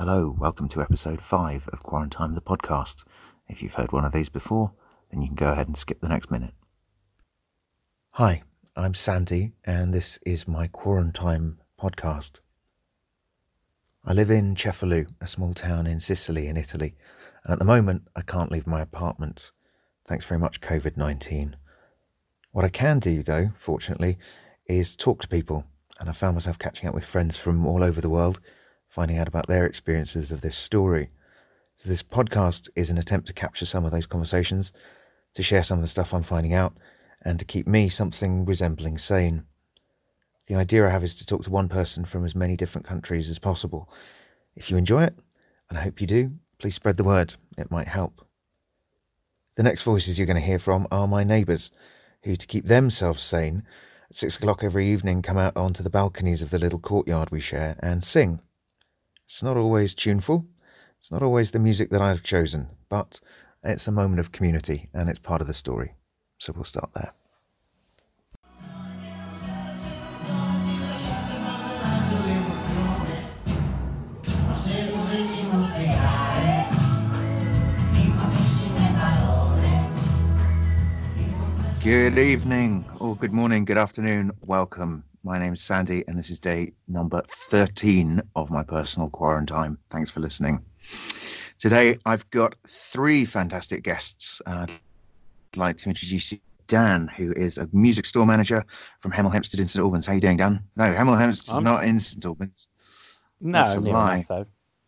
Hello, welcome to episode 5 of Quarantine the podcast. If you've heard one of these before, then you can go ahead and skip the next minute. Hi, I'm Sandy, and this is my Quarantine podcast. I live in Cefalù, a small town in Sicily in Italy, and at the moment I can't leave my apartment. Thanks very much, COVID 19. What I can do, though, fortunately, is talk to people, and I found myself catching up with friends from all over the world, finding out about their experiences of this story. So, this podcast is an attempt to capture some of those conversations, to share some of the stuff I'm finding out, and to keep me something resembling sane. The idea I have is to talk to one person from as many different countries as possible. If you enjoy it, and I hope you do, please spread the word. It might help. The next voices you're going to hear from are my neighbours who, to keep themselves sane, at six o'clock every evening come out onto the balconies of the little courtyard we share and sing. It's not always tuneful, it's not always the music that I've chosen, but it's a moment of community and it's part of the story. So we'll start there. Good evening, or good morning, good afternoon. Welcome. My name's Sandy, and this is day number 13 of my personal quarantine. Thanks for listening. Today, I've got three fantastic guests. Uh, I'd like to introduce you Dan, who is a music store manager from Hemel Hempstead in St Albans. How you doing, Dan? No, Hemel Hempstead is not in St Albans. No, That's a near lie. enough, though.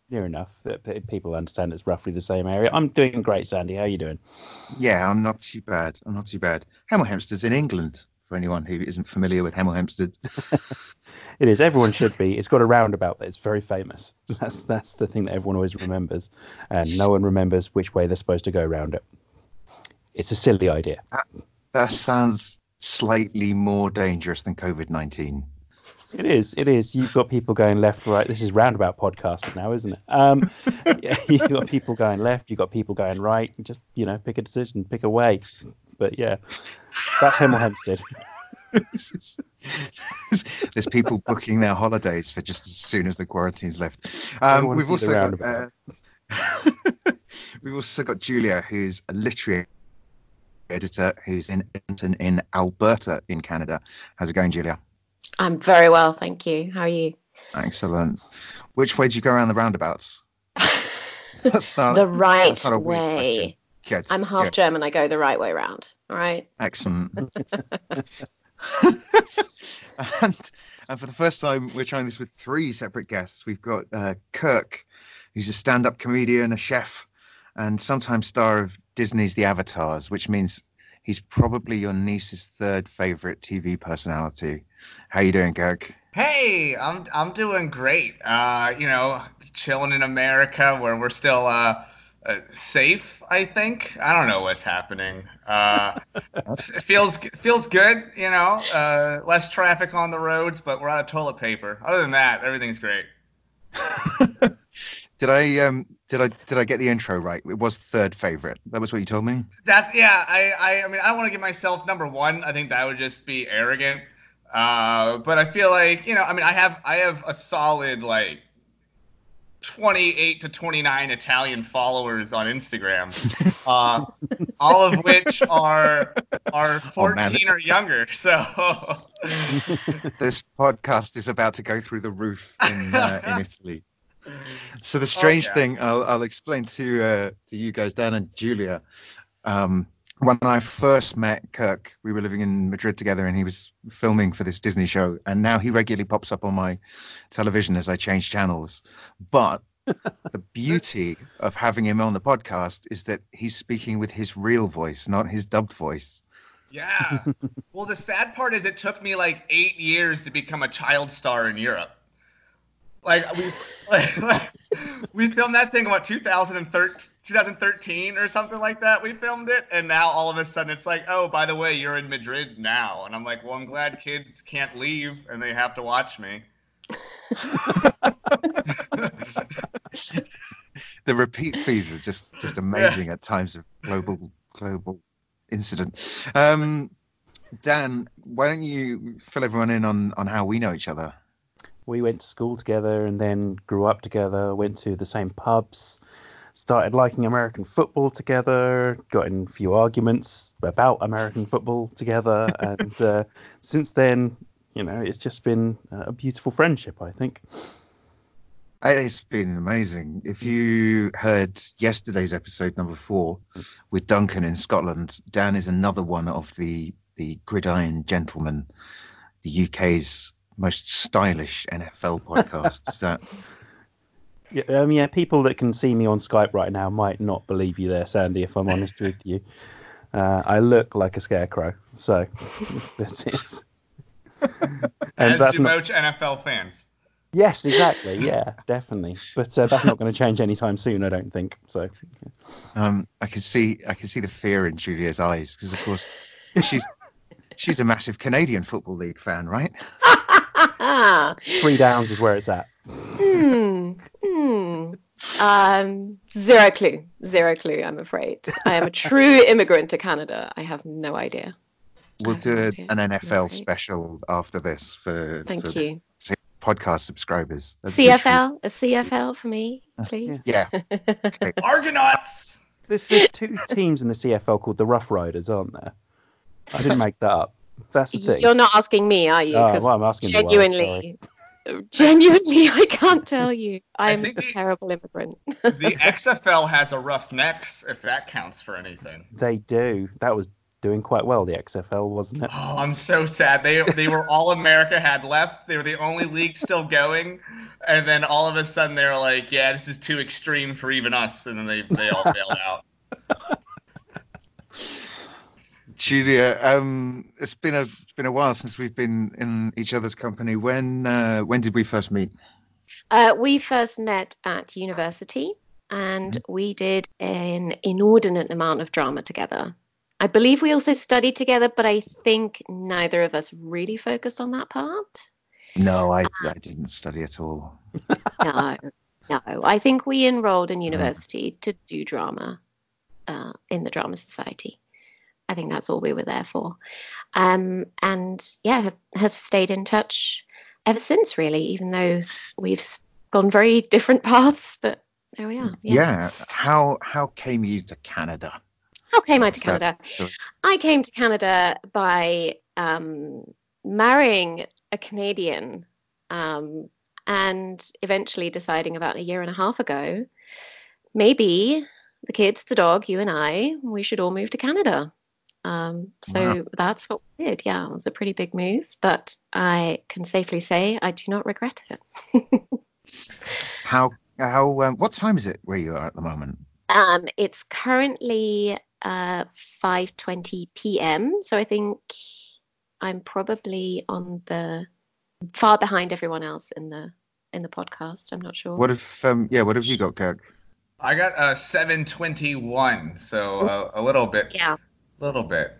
Near enough. People understand it's roughly the same area. I'm doing great, Sandy. How are you doing? Yeah, I'm not too bad. I'm not too bad. Hemel Hempstead's in England, for anyone who isn't familiar with Hemel Hempstead. it is. Everyone should be. It's got a roundabout that's very famous. That's that's the thing that everyone always remembers, and no one remembers which way they're supposed to go around it. It's a silly idea. That, that sounds slightly more dangerous than COVID nineteen. It is. It is. You've got people going left, right. This is roundabout podcasting now, isn't it? Um, yeah, you've got people going left. You've got people going right. Just you know, pick a decision, pick a way. But yeah, that's Hemel Hempstead. There's people booking their holidays for just as soon as the quarantine's left. Um, we've also got, uh, we've also got Julia, who's a literary editor who's in Edmonton in Alberta in Canada. How's it going, Julia? I'm very well, thank you. How are you? Excellent. Which way do you go around the roundabouts? That's not the right that's not a way. Good. I'm half Good. German. I go the right way around. All right. Excellent. and, and for the first time, we're trying this with three separate guests. We've got uh, Kirk, who's a stand-up comedian, a chef, and sometimes star of Disney's The Avatars, which means He's probably your niece's third favorite TV personality. How you doing, Kirk? Hey, I'm I'm doing great. Uh, you know, chilling in America where we're still uh, uh, safe. I think I don't know what's happening. Uh, it feels feels good. You know, uh, less traffic on the roads, but we're out of toilet paper. Other than that, everything's great. Did I um did I did I get the intro right? It was third favorite. That was what you told me. That's yeah. I I, I mean I don't want to give myself number one. I think that would just be arrogant. Uh, but I feel like you know I mean I have I have a solid like 28 to 29 Italian followers on Instagram, uh, all of which are are 14 oh, or younger. So this podcast is about to go through the roof in uh, in Italy. So the strange oh, yeah. thing, I'll, I'll, explain to uh, to you guys, Dan and Julia. Um, when I first met Kirk, we were living in Madrid together, and he was filming for this Disney show. And now he regularly pops up on my television as I change channels. But the beauty of having him on the podcast is that he's speaking with his real voice, not his dubbed voice. Yeah. well, the sad part is it took me like eight years to become a child star in Europe. Like we like, like, we filmed that thing what 2013, 2013 or something like that. We filmed it, and now all of a sudden it's like, oh, by the way, you're in Madrid now, and I'm like, well, I'm glad kids can't leave and they have to watch me. the repeat fees are just just amazing yeah. at times of global global incident. Um, Dan, why don't you fill everyone in on on how we know each other? We went to school together and then grew up together, went to the same pubs, started liking American football together, got in a few arguments about American football together, and uh, since then, you know, it's just been a beautiful friendship, I think. It's been amazing. If you heard yesterday's episode number four with Duncan in Scotland, Dan is another one of the the gridiron gentlemen, the UK's most stylish NFL podcast. that yeah, I mean, yeah, people that can see me on Skype right now might not believe you there, Sandy. If I'm honest with you, uh, I look like a scarecrow. So that's it. and As that's do not... most NFL fans. Yes, exactly. Yeah, definitely. But uh, that's not going to change anytime soon, I don't think. So, um, I can see, I can see the fear in Julia's eyes because, of course, she's she's a massive Canadian Football League fan, right? Three downs is where it's at. Hmm. Hmm. Um, zero clue. Zero clue, I'm afraid. I am a true immigrant to Canada. I have no idea. We'll do no an NFL special after this for. Thank for you. Podcast subscribers. CFL, a CFL for me, please. Yeah. okay. Argonauts. There's, there's two teams in the CFL called the Rough Riders, aren't there? I didn't make that up. That's the thing. You're not asking me, are you? Oh, well, I'm asking genuinely. genuinely, I can't tell you. I'm a terrible immigrant. the XFL has a Roughnecks, if that counts for anything. They do. That was doing quite well, the XFL, wasn't it? Oh, I'm so sad. They they were all America had left. They were the only league still going, and then all of a sudden they're like, "Yeah, this is too extreme for even us," and then they they all bailed out. Julia, um, it's been a it's been a while since we've been in each other's company. When uh, when did we first meet? Uh, we first met at university, and mm-hmm. we did an inordinate amount of drama together. I believe we also studied together, but I think neither of us really focused on that part. No, I, um, I didn't study at all. no, no. I think we enrolled in mm. university to do drama uh, in the Drama Society. I think that's all we were there for. Um, and yeah, have, have stayed in touch ever since, really, even though we've gone very different paths, but there we are. Yeah. yeah. How how came you to Canada? How came I to Canada? I came to Canada by um, marrying a Canadian um, and eventually deciding about a year and a half ago, maybe the kids, the dog, you and I, we should all move to Canada. Um, so wow. that's what we did. Yeah, it was a pretty big move, but I can safely say I do not regret it. how how um, what time is it where you are at the moment? Um, it's currently uh 5:20 p.m. So I think I'm probably on the far behind everyone else in the in the podcast. I'm not sure. What if um yeah, what have you got, Kirk? I got a 721, so uh, a little bit yeah little bit.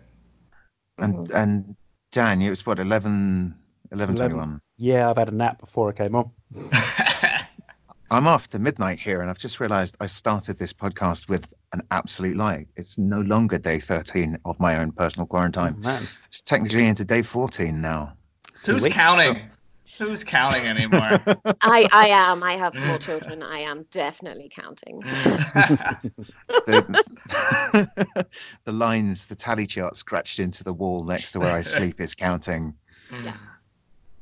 And mm-hmm. and Dan, it was what 11, 11, 11 21. Yeah, I've had a nap before I came on. I'm after midnight here, and I've just realised I started this podcast with an absolute lie. It's no longer day 13 of my own personal quarantine. Oh, it's technically into day 14 now. Who's counting? Who's counting anymore? I, I am. I have small children. I am definitely counting. the, the, lines, the tally chart scratched into the wall next to where I sleep is counting. Yeah.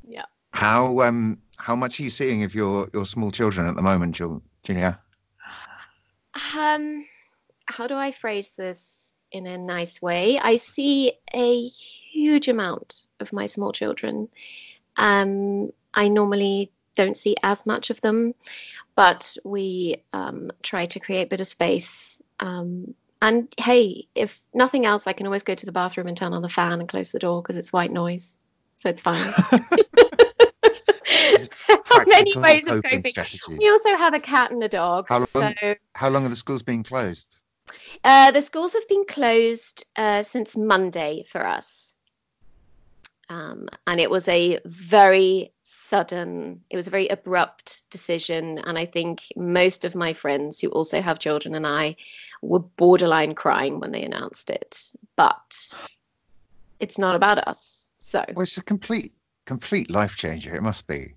Yeah. How um how much are you seeing of your your small children at the moment, Julia? Um, how do I phrase this in a nice way? I see a huge amount of my small children um, I normally don't see as much of them, but we um, try to create a bit of space. Um, and hey, if nothing else, I can always go to the bathroom and turn on the fan and close the door because it's white noise, so it's fine. many ways of coping. Strategies. We also have a cat and a dog. How long, so, how long are the schools being closed? Uh, the schools have been closed uh, since Monday for us. Um, and it was a very sudden, it was a very abrupt decision. And I think most of my friends who also have children and I were borderline crying when they announced it. But it's not about us. So well, it's a complete, complete life changer. It must be.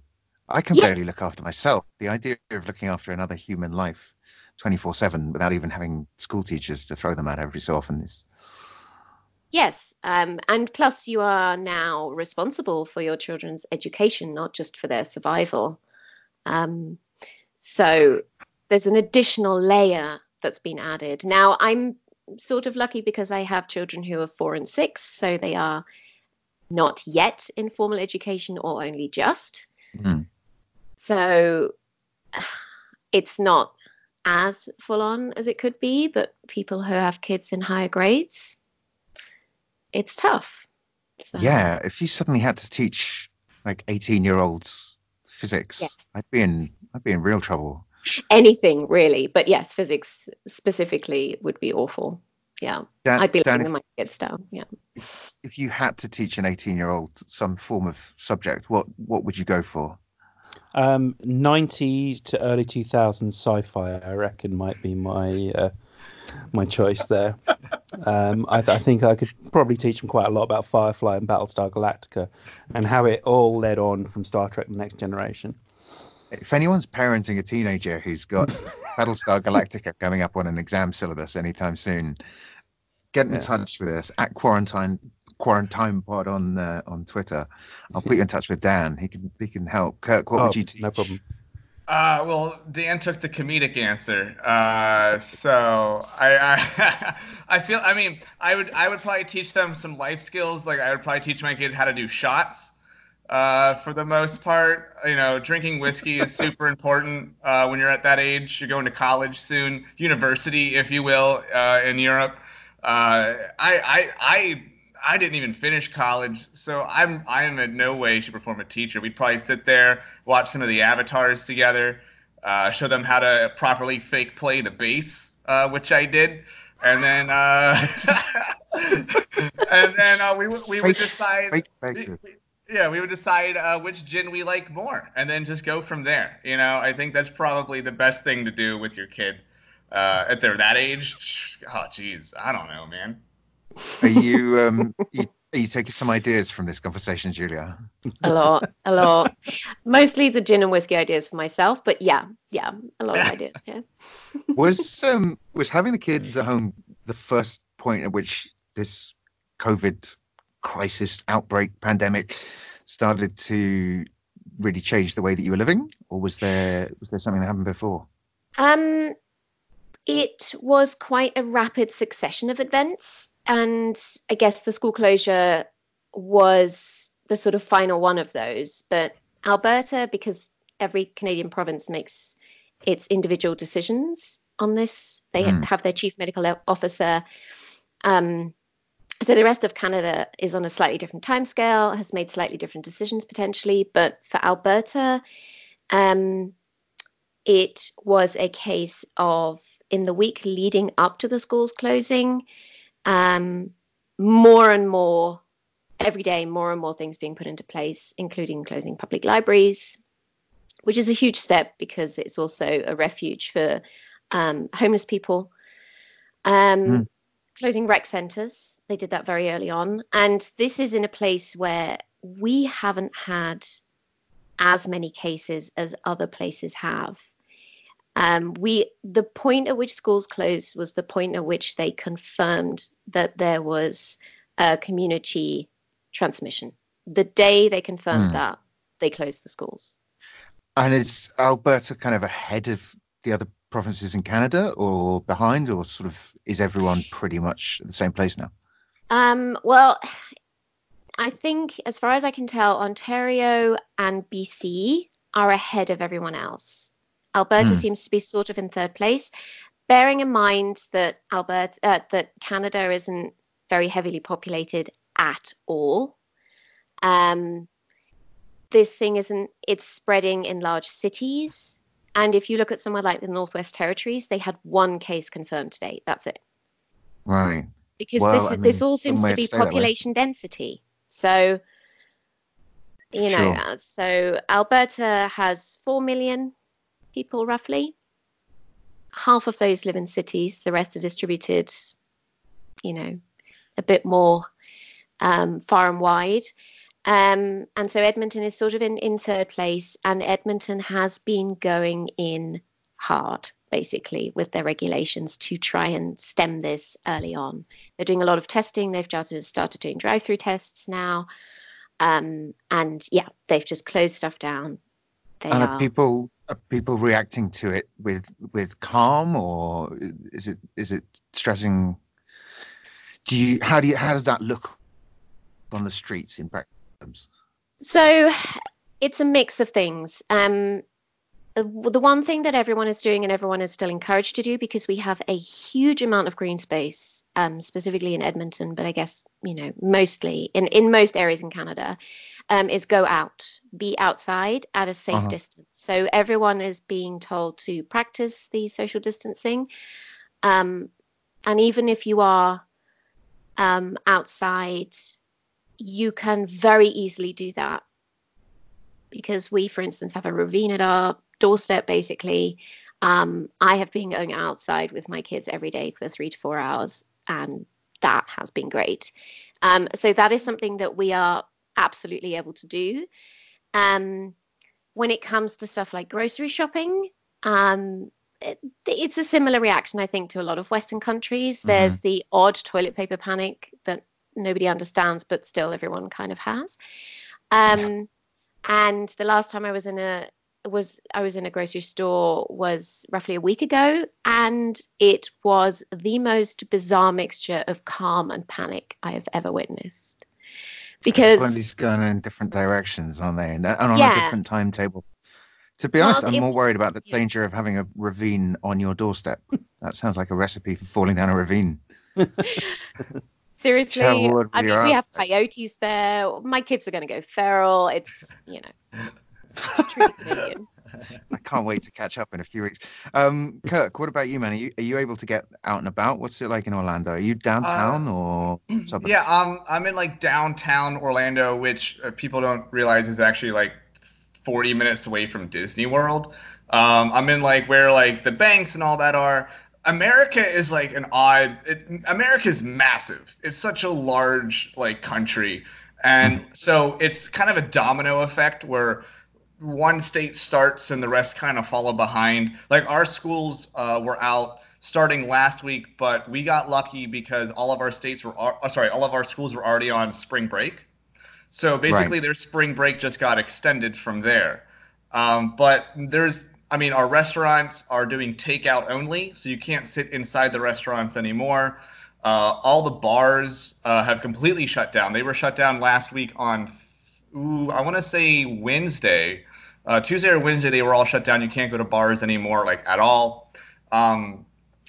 I can Yeah. barely look after myself. The idea of looking after another human life 24 7 without even having school teachers to throw them at every so often is. Yes, um, and plus you are now responsible for your children's education, not just for their survival. Um, so there's an additional layer that's been added. Now I'm sort of lucky because I have children who are four and six, so they are not yet in formal education or only just. Mm. So it's not as full on as it could be, but people who have kids in higher grades, it's tough. So, Yeah, if you suddenly had to teach like 18 year olds physics, Yes. I'd be in I'd be in real trouble. Anything really, but yes, physics specifically would be awful. Yeah, Dan, I'd be Dan, letting if, the mic kids down. Yeah. if you had to teach an 18 year old some form of subject, what what would you go for? Um, 90s to early 2000s sci-fi, I reckon, might be my uh, my choice there. Um, I, I think I could probably teach them quite a lot about Firefly and Battlestar Galactica, and how it all led on from Star Trek: The Next Generation. If anyone's parenting a teenager who's got Battlestar Galactica coming up on an exam syllabus anytime soon, get in Yeah. touch with us at quarantine quarantine pod on uh, on Twitter. I'll put you in touch with Dan. He can he can help. Kirk, what Oh, would you teach? no problem. Uh, well, Dan took the comedic answer. Uh, so I, I, I feel. I mean, I would, I would probably teach them some life skills. Like I would probably teach my kid how to do shots. Uh, for the most part, you know, drinking whiskey is super important uh, when you're at that age. You're going to college soon, university, if you will, uh, in Europe. Uh, I, I, I, I didn't even finish college, so I'm, I am in no way, shape, or form a teacher. We'd probably sit there, watch some of the avatars together, uh, show them how to properly fake play the bass, uh, which I did, and then, uh, and then uh, we would- we would decide. Fake we- we- yeah, we would decide uh, which gin we like more, and then just go from there. You know, I think that's probably the best thing to do with your kid uh, if they're that age. Oh, geez, I don't know, man. Are you um you, are you taking some ideas from this conversation, Julia? A lot, a lot. Mostly the gin and whiskey ideas for myself, but yeah, yeah, a lot of ideas. Yeah. Was um was having the kids at home the first point at which this COVID crisis outbreak pandemic started to really change the way that you were living, or was there was there something that happened before? Um, it was quite a rapid succession of events, and I guess the school closure was the sort of final one of those. But Alberta, because every Canadian province makes its individual decisions on this, they Hmm. have their chief medical officer. Um, so the rest of Canada is on a slightly different timescale, has made slightly different decisions potentially. But for Alberta, um, it was a case of in the week leading up to the schools closing, um, more and more every day, more and more things being put into place, including closing public libraries, which is a huge step because it's also a refuge for um, homeless people. Um, Mm. Closing rec centres, they did that very early on. And this is in a place where we haven't had as many cases as other places have. Um, we the point at which schools closed was the point at which they confirmed that there was a community transmission. The day they confirmed Hmm. that, they closed the schools. And is Alberta kind of ahead of the other provinces in Canada, or behind, or sort of is everyone pretty much the same place now? Um, well, I think, as far as I can tell, Ontario and BC are ahead of everyone else. Alberta Hmm. seems to be sort of in third place, bearing in mind that Alberta, uh, that Canada isn't very heavily populated at all. Um, this thing isn't. It's spreading in large cities, and if you look at somewhere like the Northwest Territories, they had one case confirmed to date. That's it Right. because Well, this I this all seems to be stay that way. population density. So, you know, Sure. uh, so Alberta has four million people roughly. Half of those live in cities. The rest are distributed, you know, a bit more um, far and wide. Um, and so Edmonton is sort of in, in third place, and Edmonton has been going in hard, basically, with their regulations to try and stem this early on. They're doing a lot of testing. They've started, started doing drive through tests now. Um, and yeah, they've just closed stuff down. They and are, are. people are people reacting to it with with calm or is it is it stressing? Do you how do you how does that look on the streets in practice so it's a mix of things. Um the one thing that everyone is doing and everyone is still encouraged to do because we have a huge amount of green space um, specifically in edmonton but i guess you know mostly in, in most areas in canada um, is go out, be outside at a safe uh-huh. distance. So everyone is being told to practice the social distancing. Um, and even if you are um, outside, you can very easily do that. Because we, for instance, have a ravine at our doorstep, basically. Um, I have been going outside with my kids every day for three to four hours, and that has been great. Um, so that is something that we are absolutely able to do. Um, when it comes to stuff like grocery shopping, um, it, it's a similar reaction, I think, to a lot of Western countries. Mm-hmm. There's the odd toilet paper panic that nobody understands, but still everyone kind of has. Um, yeah. And the last time I was in a was I was in a grocery store was roughly a week ago, and it was the most bizarre mixture of calm and panic I have ever witnessed because everybody's going in different directions, aren't they? And uh, on yeah. a different timetable. To be honest, well, I'm more worried about the danger of having a ravine on your doorstep. that sounds like a recipe for falling down a ravine. Seriously, I mean, we have coyotes there. My kids are going to go feral. It's you know. I can't wait to catch up in a few weeks. Um, Kirk, what about you, man? Are you, are you able to get out and about? What's it like in Orlando? Are you downtown uh, or suburbs? Yeah, um, I'm in like downtown Orlando, which uh, people don't realize is actually like 40 minutes away from Disney World. Um, I'm in like where like the banks and all that are. America is like an odd. It, America is massive. It's such a large like country, and mm-hmm. so it's kind of a domino effect where one state starts and the rest kind of follow behind. Like our schools uh, were out starting last week, but we got lucky because all of our states were, uh, sorry, all of our schools were already on spring break. So basically, right. their spring break just got extended from there. Um, but there's, I mean, our restaurants are doing takeout only, so you can't sit inside the restaurants anymore. Uh, all the bars uh, have completely shut down. They were shut down last week on ooh, I want to say Wednesday. Uh, Tuesday or Wednesday, they were all shut down. You can't go to bars anymore, like at all. Um,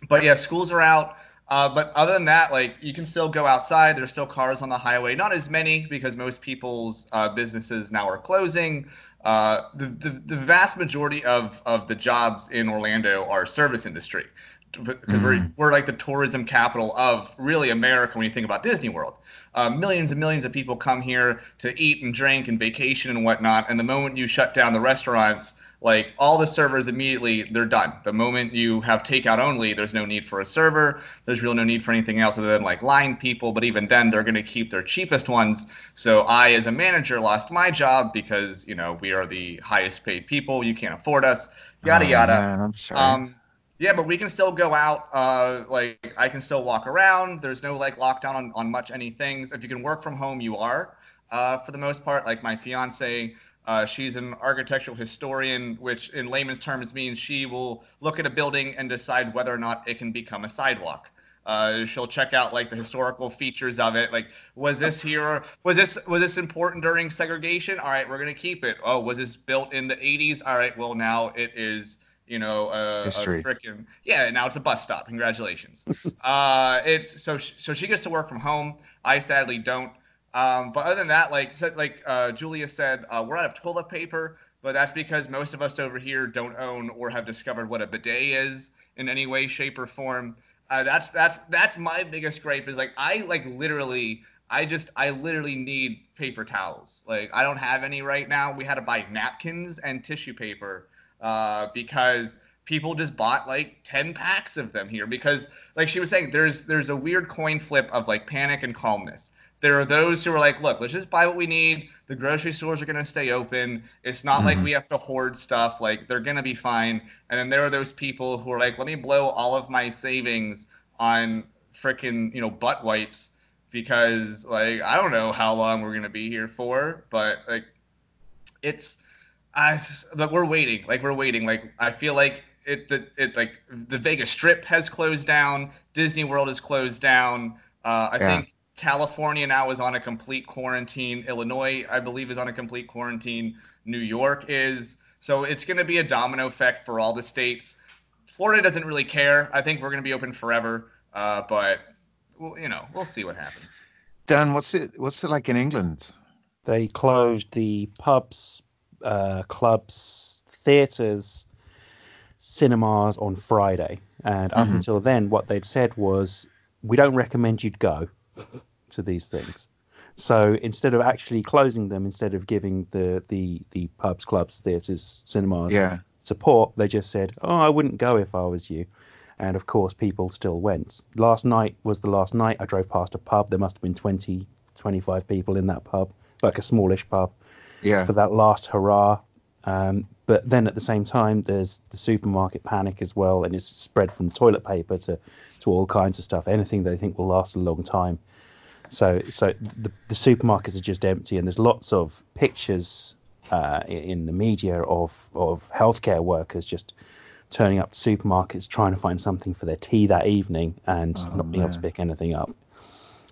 but yeah, schools are out. Uh, but other than that, like you can still go outside. There's still cars on the highway. Not as many because most people's uh, businesses now are closing. Uh, the, the, the vast majority of, of the jobs in Orlando are service industry because mm. we're, we're like the tourism capital of really America when you think about Disney World. Uh, millions and millions of people come here to eat and drink and vacation and whatnot. And the moment you shut down the restaurants, like all the servers immediately they're done. The moment you have takeout only, there's no need for a server. There's really no need for anything else other than like line people. But even then, they're going to keep their cheapest ones. So I, as a manager, lost my job because you know we are the highest paid people. You can't afford us. Yada oh, yada. Man, I'm sorry. Um, yeah, but we can still go out. Uh, like I can still walk around. There's no like lockdown on, on much any things. If you can work from home, you are uh, for the most part. Like my fiance, uh, she's an architectural historian, which in layman's terms means she will look at a building and decide whether or not it can become a sidewalk. Uh, she'll check out like the historical features of it. Like, was this here? Was this was this important during segregation? All right, we're gonna keep it. Oh, was this built in the 80s? All right, well now it is you know, a, a freaking yeah. Now it's a bus stop. Congratulations. uh, it's so so she gets to work from home. I sadly don't. Um, but other than that, like like uh, Julia said, uh, we're out of toilet paper, but that's because most of us over here don't own or have discovered what a bidet is in any way, shape, or form. Uh, that's that's that's my biggest gripe is like I like literally I just I literally need paper towels. Like I don't have any right now. We had to buy napkins and tissue paper uh, because people just bought like 10 packs of them here because like she was saying there's there's a weird coin flip of like panic and calmness there are those who are like look let's just buy what we need the grocery stores are going to stay open. It's not Mhm. like we have to hoard stuff. Like they're going to be fine. And then there are those people who are like, let me blow all of my savings on freaking, you know, butt wipes because like I don't know how long we're going to be here for, but like it's I like we're waiting. Like we're waiting. Like I feel like it the it like the Vegas Strip has closed down. Disney World is closed down. Uh, I Yeah. think California now is on a complete quarantine. Illinois, I believe, is on a complete quarantine. New York is. So it's going to be a domino effect for all the states. Florida doesn't really care. I think we're going to be open forever. Uh, but well, you know, we'll see what happens. Dan, what's it what's it like in England? They closed the pubs, uh, clubs, theatres, cinemas on Friday. And up Mhm. until then, what they'd said was, we don't recommend you'd go to these things. So instead of actually closing them, instead of giving the, the, the pubs, clubs, theatres, cinemas Yeah. support, they just said, oh, I wouldn't go if I was you. And of course, people still went. Last night was the last night. I drove past a pub. There must have been 20, 25 people in that pub, like a smallish pub Yeah. for that last hurrah. Um, but then at the same time, there's the supermarket panic as well, and it's spread from toilet paper to, to all kinds of stuff, anything they think will last a long time. So, so the, the supermarkets are just empty, and there's lots of pictures uh, in, the media of of healthcare workers just turning up to supermarkets trying to find something for their tea that evening and Oh, not being able to pick anything up.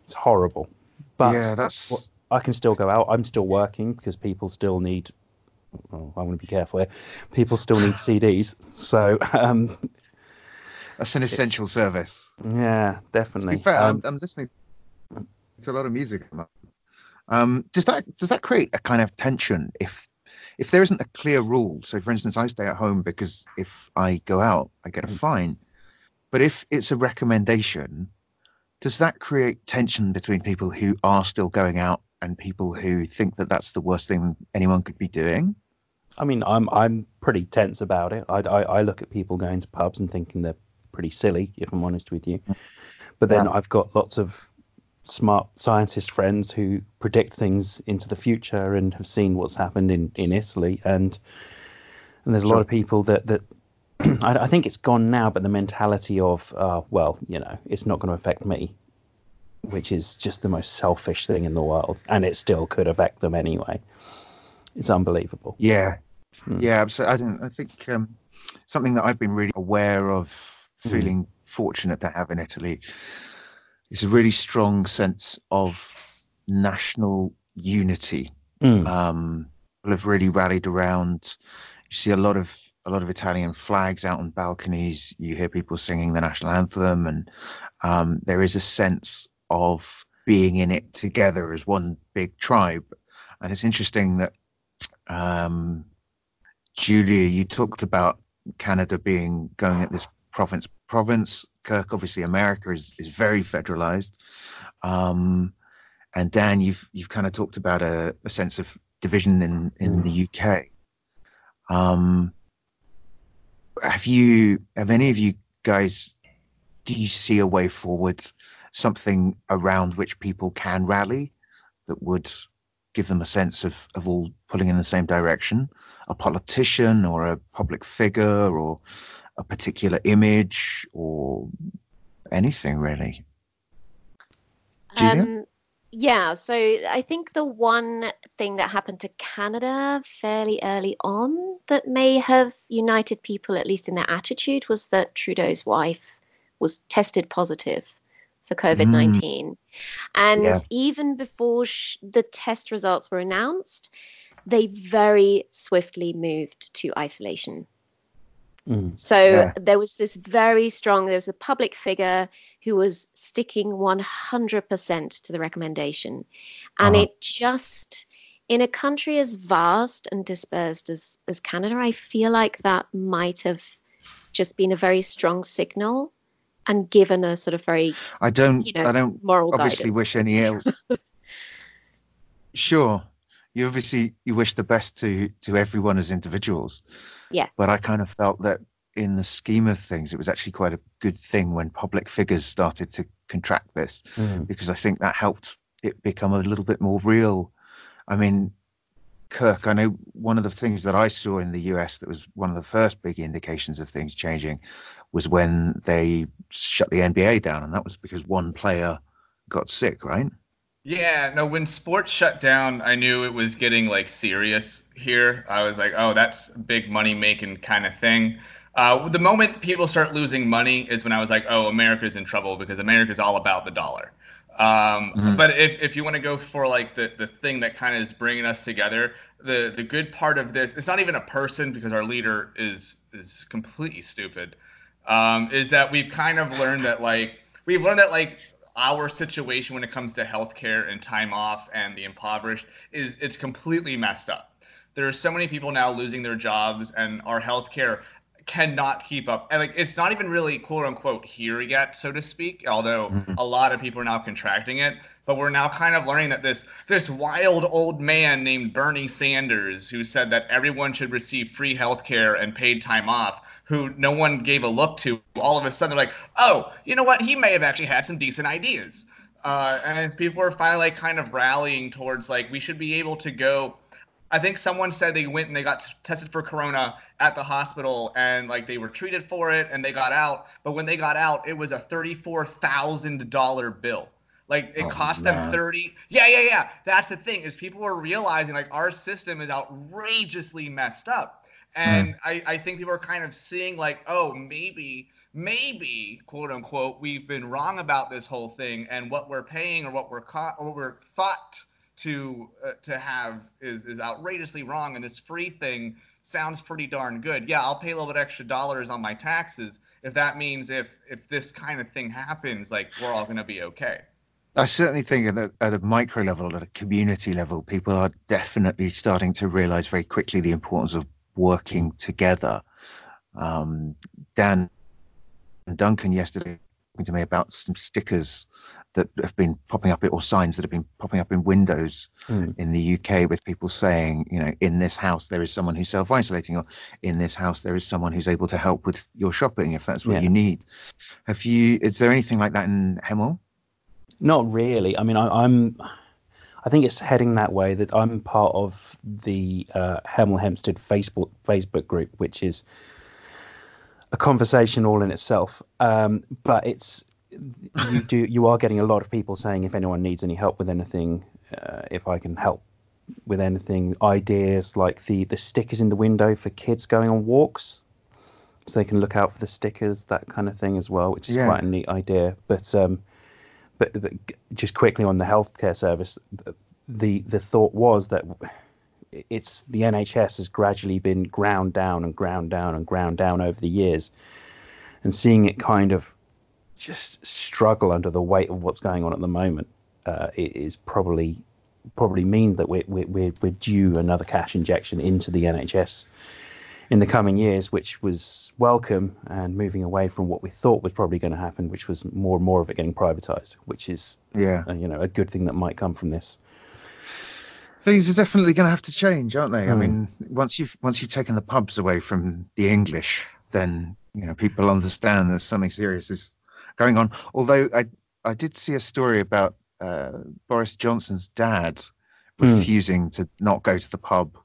It's horrible. But yeah, that's what- I can still go out. I'm still working because people still need. Well, I want to be careful here. People still need CDs. So um, that's an essential service. yeah, definitely. To be fair, Um, I'm, I'm listening to a lot of music. at the moment. Um, does that does that create a kind of tension if if there isn't a clear rule? So, for instance, I stay at home because if I go out, I get a Mm. fine. But if it's a recommendation, does that create tension between people who are still going out and people who think that that's the worst thing anyone could be doing? I mean, I'm I'm pretty tense about it. I, I, I look at people going to pubs and thinking they're pretty silly, if I'm honest with you. But then Yeah. I've got lots of smart scientist friends who predict things into the future and have seen what's happened in, in Italy, and and there's a lot of people that that I, I think it's gone now, but the mentality of uh, well, you know, it's not going to affect me, which is just the most selfish thing in the world, and it still could affect them anyway. It's unbelievable. Yeah, Hmm. yeah. Absolutely. I don't. I think um, something that I've been really aware of, Hmm. feeling fortunate to have in Italy, is a really strong sense of national unity. Mm. Um, people have really rallied around. You see a lot of a lot of Italian flags out on balconies. You hear people singing the national anthem, and um, there is a sense of being in it together as one big tribe. And it's interesting that um, Julia, you talked about Canada being going at this province province. Kirk, obviously, America is is very federalized. Um, and Dan, you've you've kind of talked about a, a sense of division in in the UK. Um, have you have any of you guys do you see a way forward, something around which people can rally that would give them a sense of, of all pulling in the same direction? A politician or a public figure or a particular image or anything really? Um, yeah, so I think the one thing that happened to Canada fairly early on that may have united people, at least in their attitude, was that Trudeau's wife was tested positive for COVID 19. And Yeah. even before sh- the test results were announced, they very swiftly moved to isolation. Mm. So Yeah. there was this very strong, there was a public figure who was sticking 100% to the recommendation. And Uh-huh. it just, in a country as vast and dispersed as, as Canada, I feel like that might have just been a very strong signal and given a sort of very I don't You know, I don't moral obviously guidance. wish any ill. sure, you obviously you wish the best to to everyone as individuals. Yeah. But I kind of felt that in the scheme of things, it was actually quite a good thing when public figures started to contract this Mm. because I think that helped it become a little bit more real. I mean, Kirk, I know one of the things that I saw in the US that was one of the first big indications of things changing was when they shut the NBA down, and that was because one player got sick, right? Yeah, no, when sports shut down, I knew it was getting like serious here. I was like, oh, that's a big money making kind of thing. Uh, the moment people start losing money is when I was like, oh, America's in trouble because America's all about the dollar. Um, mm-hmm. But if, if you want to go for like the, the thing that kind of is bringing us together, the the good part of this, it's not even a person because our leader is is completely stupid. Um, is that we've kind of learned that like we've learned that like our situation when it comes to healthcare and time off and the impoverished is it's completely messed up. There are so many people now losing their jobs and our healthcare cannot keep up. And like it's not even really quote unquote here yet, so to speak, although mm-hmm. a lot of people are now contracting it. But we're now kind of learning that this this wild old man named Bernie Sanders, who said that everyone should receive free health care and paid time off, who no one gave a look to, all of a sudden they're like, oh, you know what? He may have actually had some decent ideas. Uh, and people are finally like kind of rallying towards like we should be able to go I think someone said they went and they got tested for corona at the hospital and like they were treated for it and they got out. But when they got out, it was a thirty-four thousand dollar bill. Like it oh, cost man. them thirty. Yeah, yeah, yeah. That's the thing is people were realizing like our system is outrageously messed up, and mm. I I think people are kind of seeing like oh maybe maybe quote unquote we've been wrong about this whole thing and what we're paying or what we're caught or we're thought to uh, to have is is outrageously wrong, and this free thing sounds pretty darn good. Yeah, I'll pay a little bit extra dollars on my taxes if that means if if this kind of thing happens, like we're all going to be okay. I certainly think at, the, at a micro level, at a community level, people are definitely starting to realize very quickly the importance of working together. Um, Dan and Duncan yesterday talking to me about some stickers that have been popping up or signs that have been popping up in windows mm. in the UK with people saying, you know, in this house there is someone who's self-isolating, or in this house there is someone who's able to help with your shopping if that's what yeah. you need. Have you? Is there anything like that in Hemel? Not really. I mean, I, am I think it's heading that way. That I'm part of the uh, Hemel Hempstead Facebook Facebook group, which is a conversation all in itself. Um, but it's you do you are getting a lot of people saying if anyone needs any help with anything, uh, if I can help with anything, ideas like the the stickers in the window for kids going on walks, so they can look out for the stickers, that kind of thing as well, which is yeah. quite a neat idea. But um, but, but just quickly on the healthcare service, the the thought was that it's the NHS has gradually been ground down and ground down and ground down over the years, and seeing it kind of just struggle under the weight of what's going on at the moment uh, is probably probably mean that we're, we're we're due another cash injection into the NHS in the coming years, which was welcome and moving away from what we thought was probably going to happen, which was more and more of it getting privatized, which is yeah uh, you know a good thing that might come from this things are definitely going to have to change, aren't they? Mm. I hmm. mean, once you've once you've taken the pubs away from the English, then you know people understand there's something serious is going on. Although I I did see a story about uh, Boris Johnson's dad hmm. refusing mm. to not go to the pub,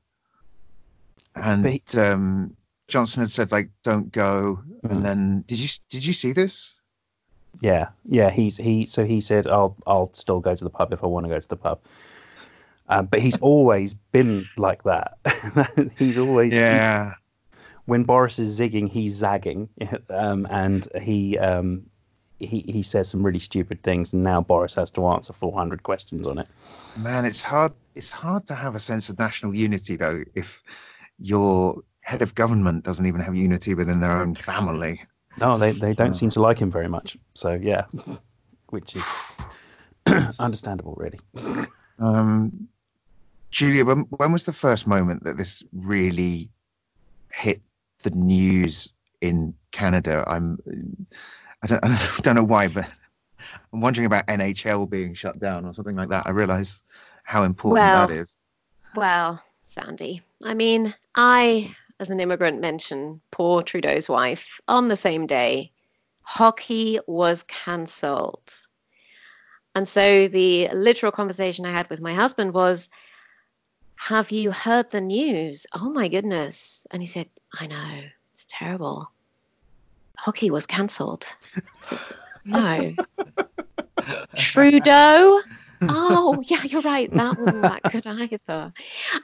and um, Johnson had said like don't go, mm. and then did you did you see this? Yeah, yeah. He's he so he said I'll I'll still go to the pub if I want to go to the pub. Um, but he's always been like that. he's always yeah. He's, when Boris is zigging, he's zagging, um, and he um, he he says some really stupid things, and now Boris has to answer 400 questions on it. Man, it's hard. It's hard to have a sense of national unity though if your head of government doesn't even have unity within their own family. No, they they don't seem to like him very much. So yeah, which is understandable, really. Um, Julia, when, when was the first moment that this really hit the news in Canada? I'm, I don't, I don't know why, but I'm wondering about NHL being shut down or something like that. I realise how important well, that is. Well, Sandy, I mean, I, as an immigrant, mentioned poor Trudeau's wife on the same day. Hockey was cancelled. And so the literal conversation I had with my husband was Have you heard the news? Oh my goodness. And he said, I know, it's terrible. Hockey was cancelled. No. Trudeau? Oh yeah you're right. That wasn't that good either.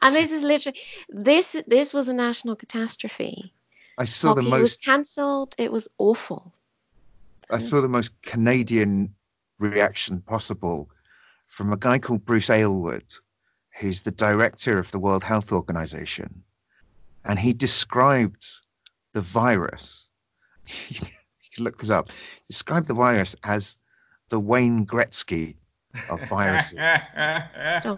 And this is literally this this was a national catastrophe. I saw the Hockey most was cancelled. It was awful. I saw the most Canadian reaction possible from a guy called Bruce Aylward, who's the director of the World Health Organization. And he described the virus, you can look this up, described the virus as the Wayne Gretzky of viruses.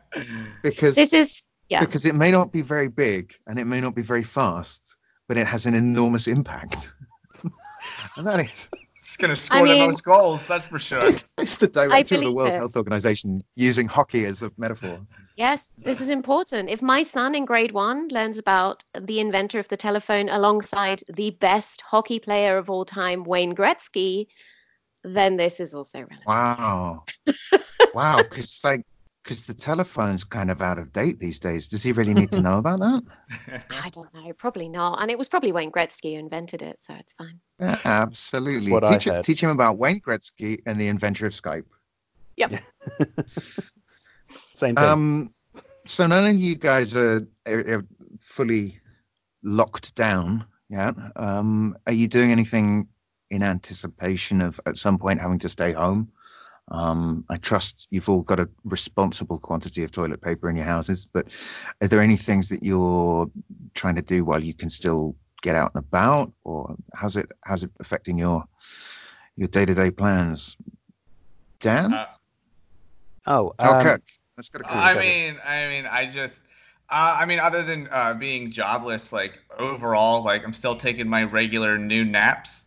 because, this is yeah because it may not be very big and it may not be very fast, but it has an enormous impact. and that is It's gonna score mean- the most goals, that's for sure. it's the director of the World it. Health Organization using hockey as a metaphor. Yes, this is important. If my son in grade one learns about the inventor of the telephone alongside the best hockey player of all time, Wayne Gretzky, then this is also relevant. Wow. wow. Because like, because the telephone's kind of out of date these days. Does he really need to know about that? I don't know, probably not. And it was probably Wayne Gretzky who invented it, so it's fine. Yeah, absolutely. what I Teach, heard. teach him about Wayne Gretzky and the inventor of Skype. Yep. Same thing. Um, so none of you guys are, are, are fully locked down yet. Um, are you doing anything in anticipation of at some point having to stay home? Um, I trust you've all got a responsible quantity of toilet paper in your houses, but are there any things that you're trying to do while you can still get out and about, or how's it how's it affecting your your day to day plans? Dan, Uh, oh, um, Kirk, let's go to Kirk. I mean, I mean, I just, uh, I mean, other than uh, being jobless, like overall, like I'm still taking my regular new naps.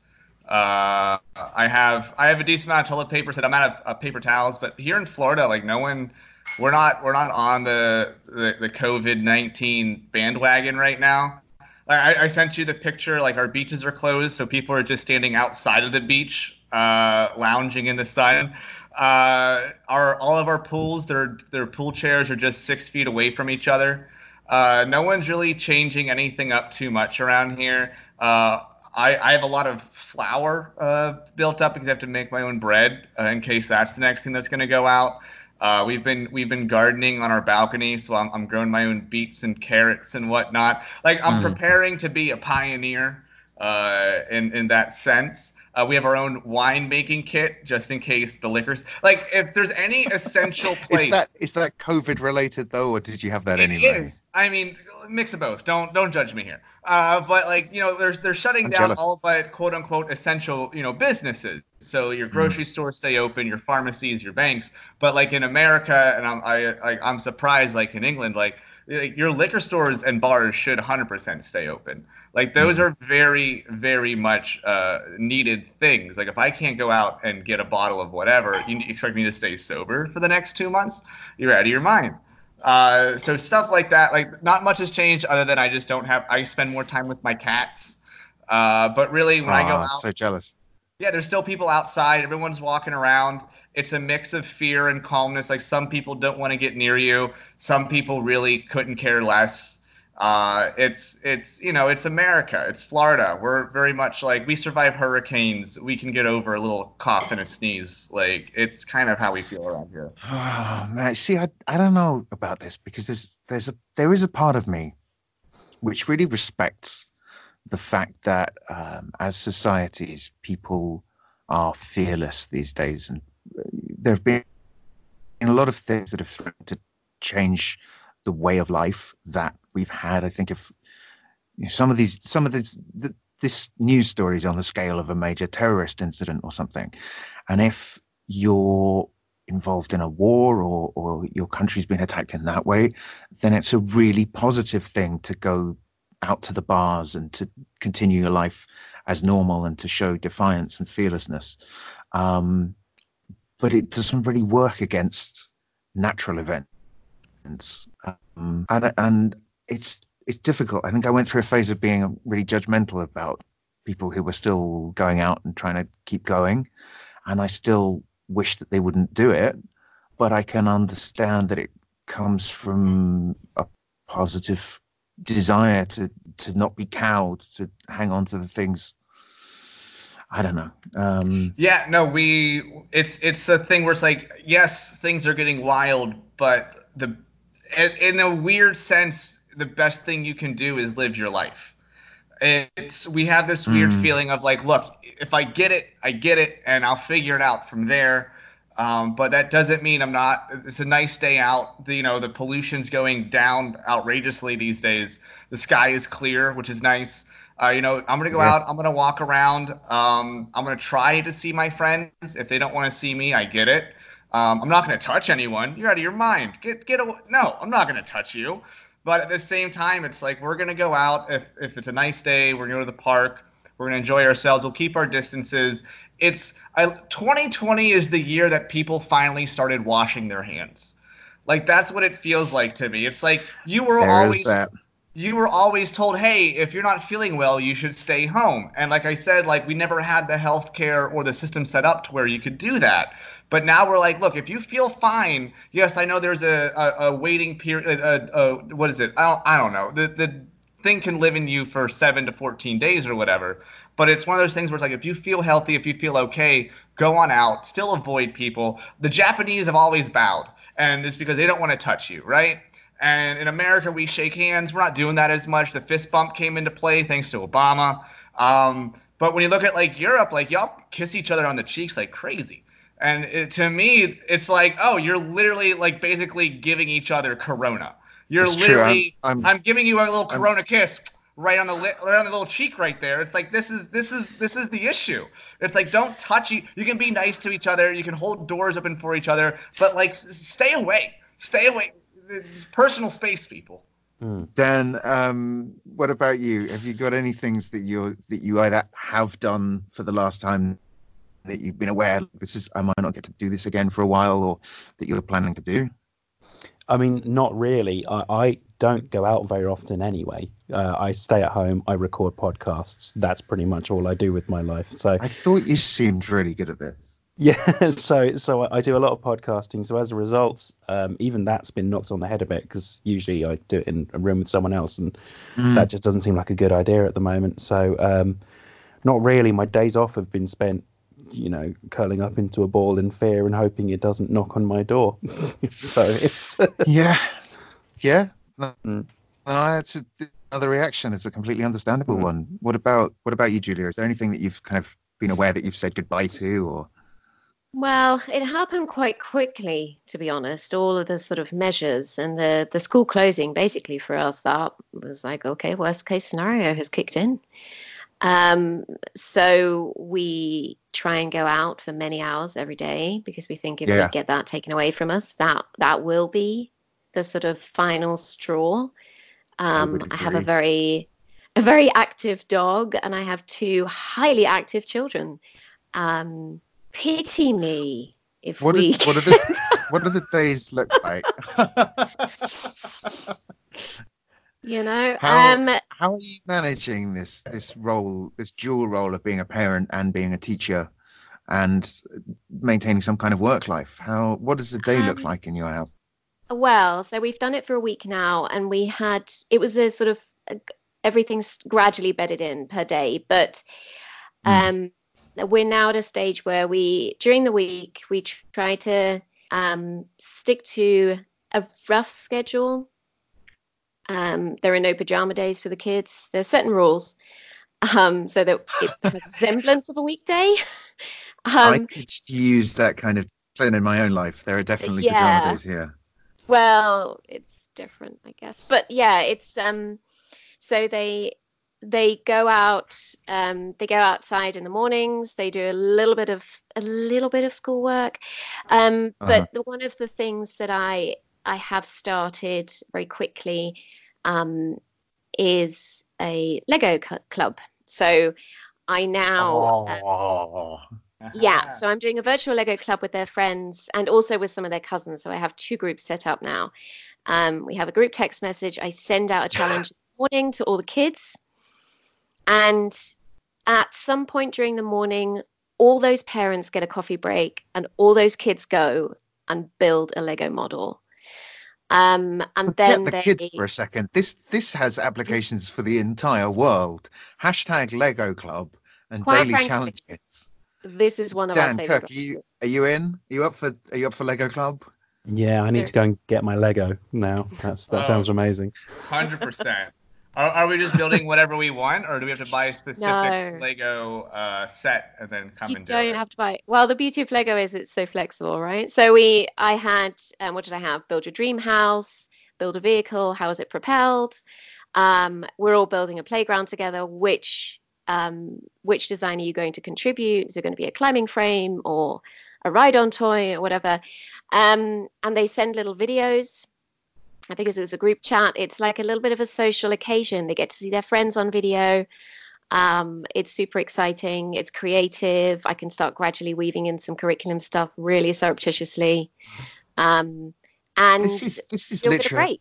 Uh, I have, I have a decent amount of toilet paper, so I'm out of uh, paper towels. But here in Florida, like no one, we're not, we're not on the the, the COVID nineteen bandwagon right now. Like I, I sent you the picture. Like our beaches are closed, so people are just standing outside of the beach, uh, lounging in the sun. Uh, our all of our pools, their their pool chairs are just six feet away from each other. Uh, no one's really changing anything up too much around here. Uh, I, I have a lot of flour uh, built up because I have to make my own bread uh, in case that's the next thing that's going to go out. Uh, we've been we've been gardening on our balcony, so I'm, I'm growing my own beets and carrots and whatnot. Like I'm Mm. preparing to be a pioneer uh, in in that sense. Uh, we have our own wine making kit just in case the liquors. Like if there's any essential place. Is that is that COVID related though, or did you have that It anyway? is. I mean, mix of both. Don't don't judge me here. Uh, but like you know, there's they're shutting I'm down jealous. all but quote unquote essential you know businesses. So your grocery stores stay open, your pharmacies, your banks. But like in America, and I'm I like I'm surprised like in England, like like your liquor stores and bars should 100% stay open. Like those are very very much uh, needed things. Like if I can't go out and get a bottle of whatever, you expect me to stay sober for the next two months? You're out of your mind. Uh, so stuff like that, like not much has changed other than I just don't have. I spend more time with my cats. Uh, but really, when I go out, so jealous. yeah, there's still people outside. Everyone's walking around. It's a mix of fear and calmness. Like some people don't want to get near you. Some people really couldn't care less. Uh, it's it's you know it's America. It's Florida. We're very much like we survive hurricanes. We can get over a little cough and a sneeze. Like it's kind of how we feel around here. Oh man, see, I, I don't know about this because there's there's a there is a part of me which really respects the fact that um, as societies people are fearless these days, and uh, there have been a lot of things that have threatened to change the way of life that we've had. I think if you know, some of these some of the, the this news story is on the scale of a major terrorist incident or something, and if you're involved in a war or, or your country's been attacked in that way, then it's a really positive thing to go out to the bars and to continue your life as normal and to show defiance and fearlessness. Um, but it doesn't really work against natural events. Um, and, and it's it's difficult. I think I went through a phase of being really judgmental about people who were still going out and trying to keep going. And I still wish that they wouldn't do it, but I can understand that it comes from a positive desire to to not be cowed, to hang on to the things. I don't know. Um, yeah, no, we it's it's a thing where it's like yes, things are getting wild, but the in a weird sense, the best thing you can do is live your life. It's we have this weird mm. feeling of like, look, if I get it, I get it, and I'll figure it out from there. Um, but that doesn't mean I'm not. It's a nice day out. The, you know, the pollution's going down outrageously these days. The sky is clear, which is nice. Uh, you know, I'm gonna go yeah. out. I'm gonna walk around. Um, I'm gonna try to see my friends. If they don't want to see me, I get it. Um, I'm not gonna touch anyone. You're out of your mind. Get get away. No, I'm not gonna touch you. But at the same time, it's like we're gonna go out. If if it's a nice day, we're gonna go to the park. We're gonna enjoy ourselves. We'll keep our distances. It's I, 2020 is the year that people finally started washing their hands. Like that's what it feels like to me. It's like you were always you were always told, hey, if you're not feeling well, you should stay home. And like I said, like we never had the health care or the system set up to where you could do that. But now we're like, look, if you feel fine, yes, I know there's a, a, a waiting period. A, a, what is it? I don't, I don't know. The, the thing can live in you for seven to 14 days or whatever. But it's one of those things where it's like, if you feel healthy, if you feel okay, go on out, still avoid people. The Japanese have always bowed, and it's because they don't want to touch you, right? And in America, we shake hands. We're not doing that as much. The fist bump came into play thanks to Obama. Um, but when you look at like Europe, like y'all kiss each other on the cheeks like crazy. And it, to me, it's like, oh, you're literally like basically giving each other Corona. You're it's literally, I'm, I'm, I'm, giving you a little Corona I'm, kiss right on the li- right on the little cheek right there. It's like this is this is this is the issue. It's like don't touch you. You can be nice to each other. You can hold doors open for each other, but like stay away. Stay away. Personal space, people. Hmm. Dan, um, what about you? Have you got any things that you that you either have done for the last time that you've been aware this is I might not get to do this again for a while, or that you're planning to do? I mean, not really. I, I don't go out very often anyway. Uh, I stay at home. I record podcasts. That's pretty much all I do with my life. So I thought you seemed really good at this. Yeah, so so I do a lot of podcasting. So as a result, um, even that's been knocked on the head a bit because usually I do it in a room with someone else, and mm. that just doesn't seem like a good idea at the moment. So um, not really. My days off have been spent you know, curling up into a ball in fear and hoping it doesn't knock on my door. so it's yeah, yeah. No, mm. no it's a, another reaction. It's a completely understandable mm. one. What about what about you, Julia? Is there anything that you've kind of been aware that you've said goodbye to, or? Well, it happened quite quickly, to be honest. All of the sort of measures and the the school closing, basically for us, that was like, okay, worst case scenario has kicked in. Um, so we try and go out for many hours every day because we think if yeah. we get that taken away from us, that that will be the sort of final straw. Um, I, I have a very a very active dog and I have two highly active children. Um, pity me if what we. Are, what, are the, what do the days look like? you know how, um how are you managing this this role this dual role of being a parent and being a teacher and maintaining some kind of work life how what does the day um, look like in your house well so we've done it for a week now and we had it was a sort of everything's gradually bedded in per day but hmm. um mm. We're now at a stage where we during the week we try to um stick to a rough schedule um, there are no pajama days for the kids. There's certain rules um, so that it has a semblance of a weekday. Um, I could use that kind of plan in my own life. There are definitely yeah. pajama days here. Well, it's different, I guess. But yeah, it's um, so they they go out um, they go outside in the mornings they do a little bit of a little bit of schoolwork um, uh-huh. but the, one of the things that i i have started very quickly um, is a Lego club. So I now. Oh. Um, yeah, so I'm doing a virtual Lego club with their friends and also with some of their cousins. So I have two groups set up now. Um, we have a group text message. I send out a challenge morning to all the kids. And at some point during the morning, all those parents get a coffee break and all those kids go and build a Lego model. Um, and Forget then the they kids for a second. This this has applications for the entire world. Hashtag Lego Club and Quite daily frankly, challenges. this is one of our Dan favorite. Kirk, are you are you in? Are you up for are you up for Lego Club? Yeah, I need to go and get my Lego now. That's that Oh. sounds amazing. Hundred percent. Are, are we just building whatever we want, or do we have to buy a specific No. Lego uh, set and then come you and do don't it? have to buy well the beauty of lego is it's so flexible right? So we i had um, what did i have? Build your dream house build a vehicle how is it propelled? Um, we're all building a playground together. Which um, which design are you going to contribute? Is it going to be a climbing frame or a ride on toy or whatever? Um, and they send little videos because it was a group chat it's like a little bit of a social occasion they get to see their friends on video um, it's super exciting. It's creative. I can start gradually weaving in some curriculum stuff really surreptitiously. Um, and This is this is you'll get a literally.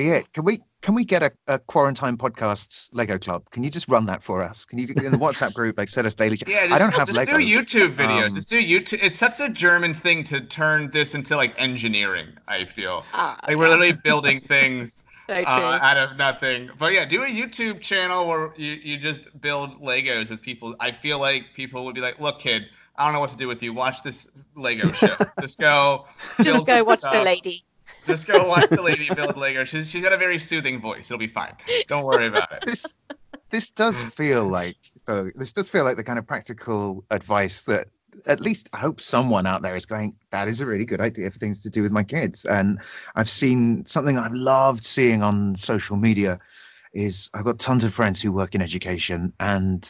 It. Can we can we get a, a quarantine podcast Lego Club? Can you just run that for us? Can you in the WhatsApp group like set us daily? Yeah, just, I don't have just Lego. do YouTube videos. Um, just do YouTube. It's such a German thing to turn this into like engineering. I feel Ah, like we're literally building things uh, out of nothing. But yeah, do a YouTube channel where you, you just build Legos with people. I feel like people would be like, "Look, kid, I don't know what to do with you. Watch this Lego show. just go, Just go some watch the lady. Just go watch the lady build Lego. She's she's got a very soothing voice. It'll be fine. Don't worry about it. this this does feel like though this does feel like the kind of practical advice that at least I hope someone out there is going that is a really good idea for things to do with my kids and I've seen something I've loved seeing on social media is I've got tons of friends who work in education and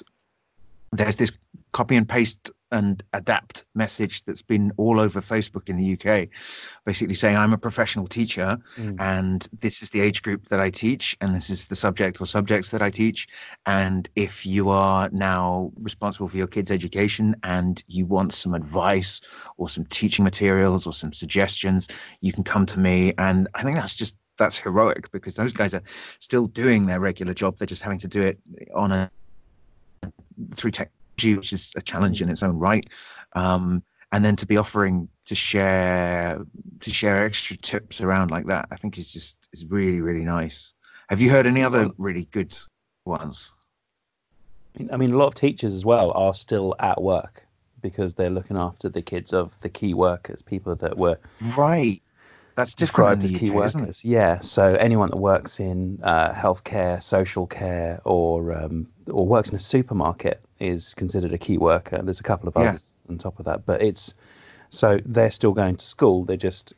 there's this copy and paste and adapt message that's been all over Facebook in the UK basically saying I'm a professional teacher Mm. and this is the age group that I teach, and this is the subject or subjects that I teach. And if you are now responsible for your kids' education and you want some advice or some teaching materials or some suggestions, you can come to me. And I think that's just that's heroic because those guys are still doing their regular job. They're just having to do it on a through technology, which is a challenge in its own right. Um, and then to be offering to share to share extra tips around like that, I think is just is really really nice. Have you heard any other really good ones? I mean, a lot of teachers as well are still at work because they're looking after the kids of the key workers, people that were Right. That's described as key UK, workers. Yeah, so anyone that works in uh, healthcare, social care, or um, or works in a supermarket is considered a key worker. There's a couple of others on top of that, but it's so they're still going to school. They're just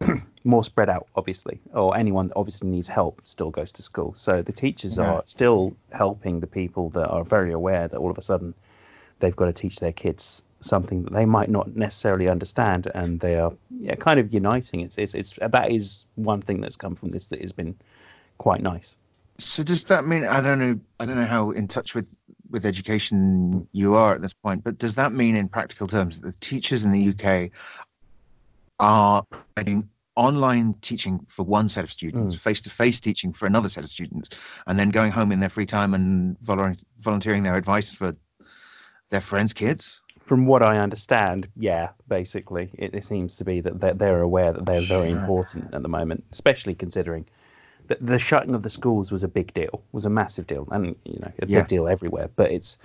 more spread out, obviously, or anyone that obviously needs help still goes to school. So the teachers Yeah. are still helping the people that are very aware that all of a sudden they've got to teach their kids something that they might not necessarily understand, and they are yeah, kind of uniting. It's, it's it's that is one thing that's come from this that has been quite nice. So does that mean I don't know I don't know how in touch with with education you are at this point, but does that mean in practical terms that the teachers in the UK are providing online teaching for one set of students, face to face teaching for another set of students, and then going home in their free time and volunteering, volunteering their advice for their friends' kids? From what I understand, yeah, basically, it, it seems to be that they're, they're aware that they're very important at the moment, especially considering that the shutting of the schools was a big deal, was a massive deal, and you know a Yeah. big deal everywhere. But it's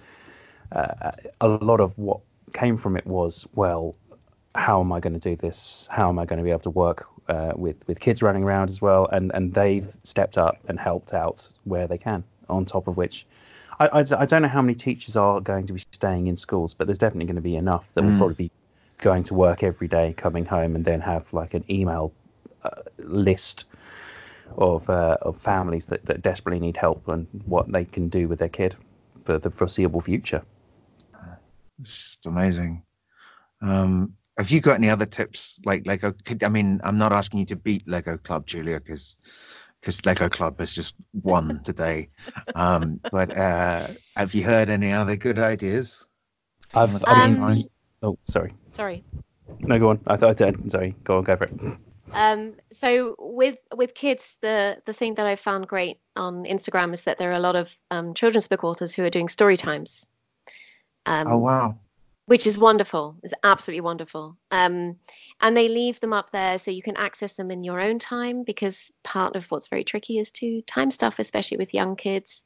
uh, a lot of what came from it was well, how am I going to do this? How am I going to be able to work uh, with with kids running around as well? And and they've stepped up and helped out where they can. On top of which, I, I, I don't know how many teachers are going to be staying in schools, but there's definitely going to be enough that will Mm. probably be going to work every day, coming home, and then have like an email uh, list of uh, of families that, that desperately need help and what they can do with their kid for the foreseeable future. It's just amazing. Um, have you got any other tips like Lego? Could, I mean, I'm not asking you to beat Lego Club, Julia, because because Lego Club has just won today. Um, but uh, have you heard any other good ideas? I've, I mean, Um, oh, sorry, Sorry. no, go on. I thought I did. Sorry, go on, go for it. Um, so with with kids, the the thing that I found great on Instagram is that there are a lot of um, children's book authors who are doing story times. Um, Oh wow! Which is wonderful. It's absolutely wonderful. Um, and they leave them up there so you can access them in your own time because part of what's very tricky is to time stuff, especially with young kids.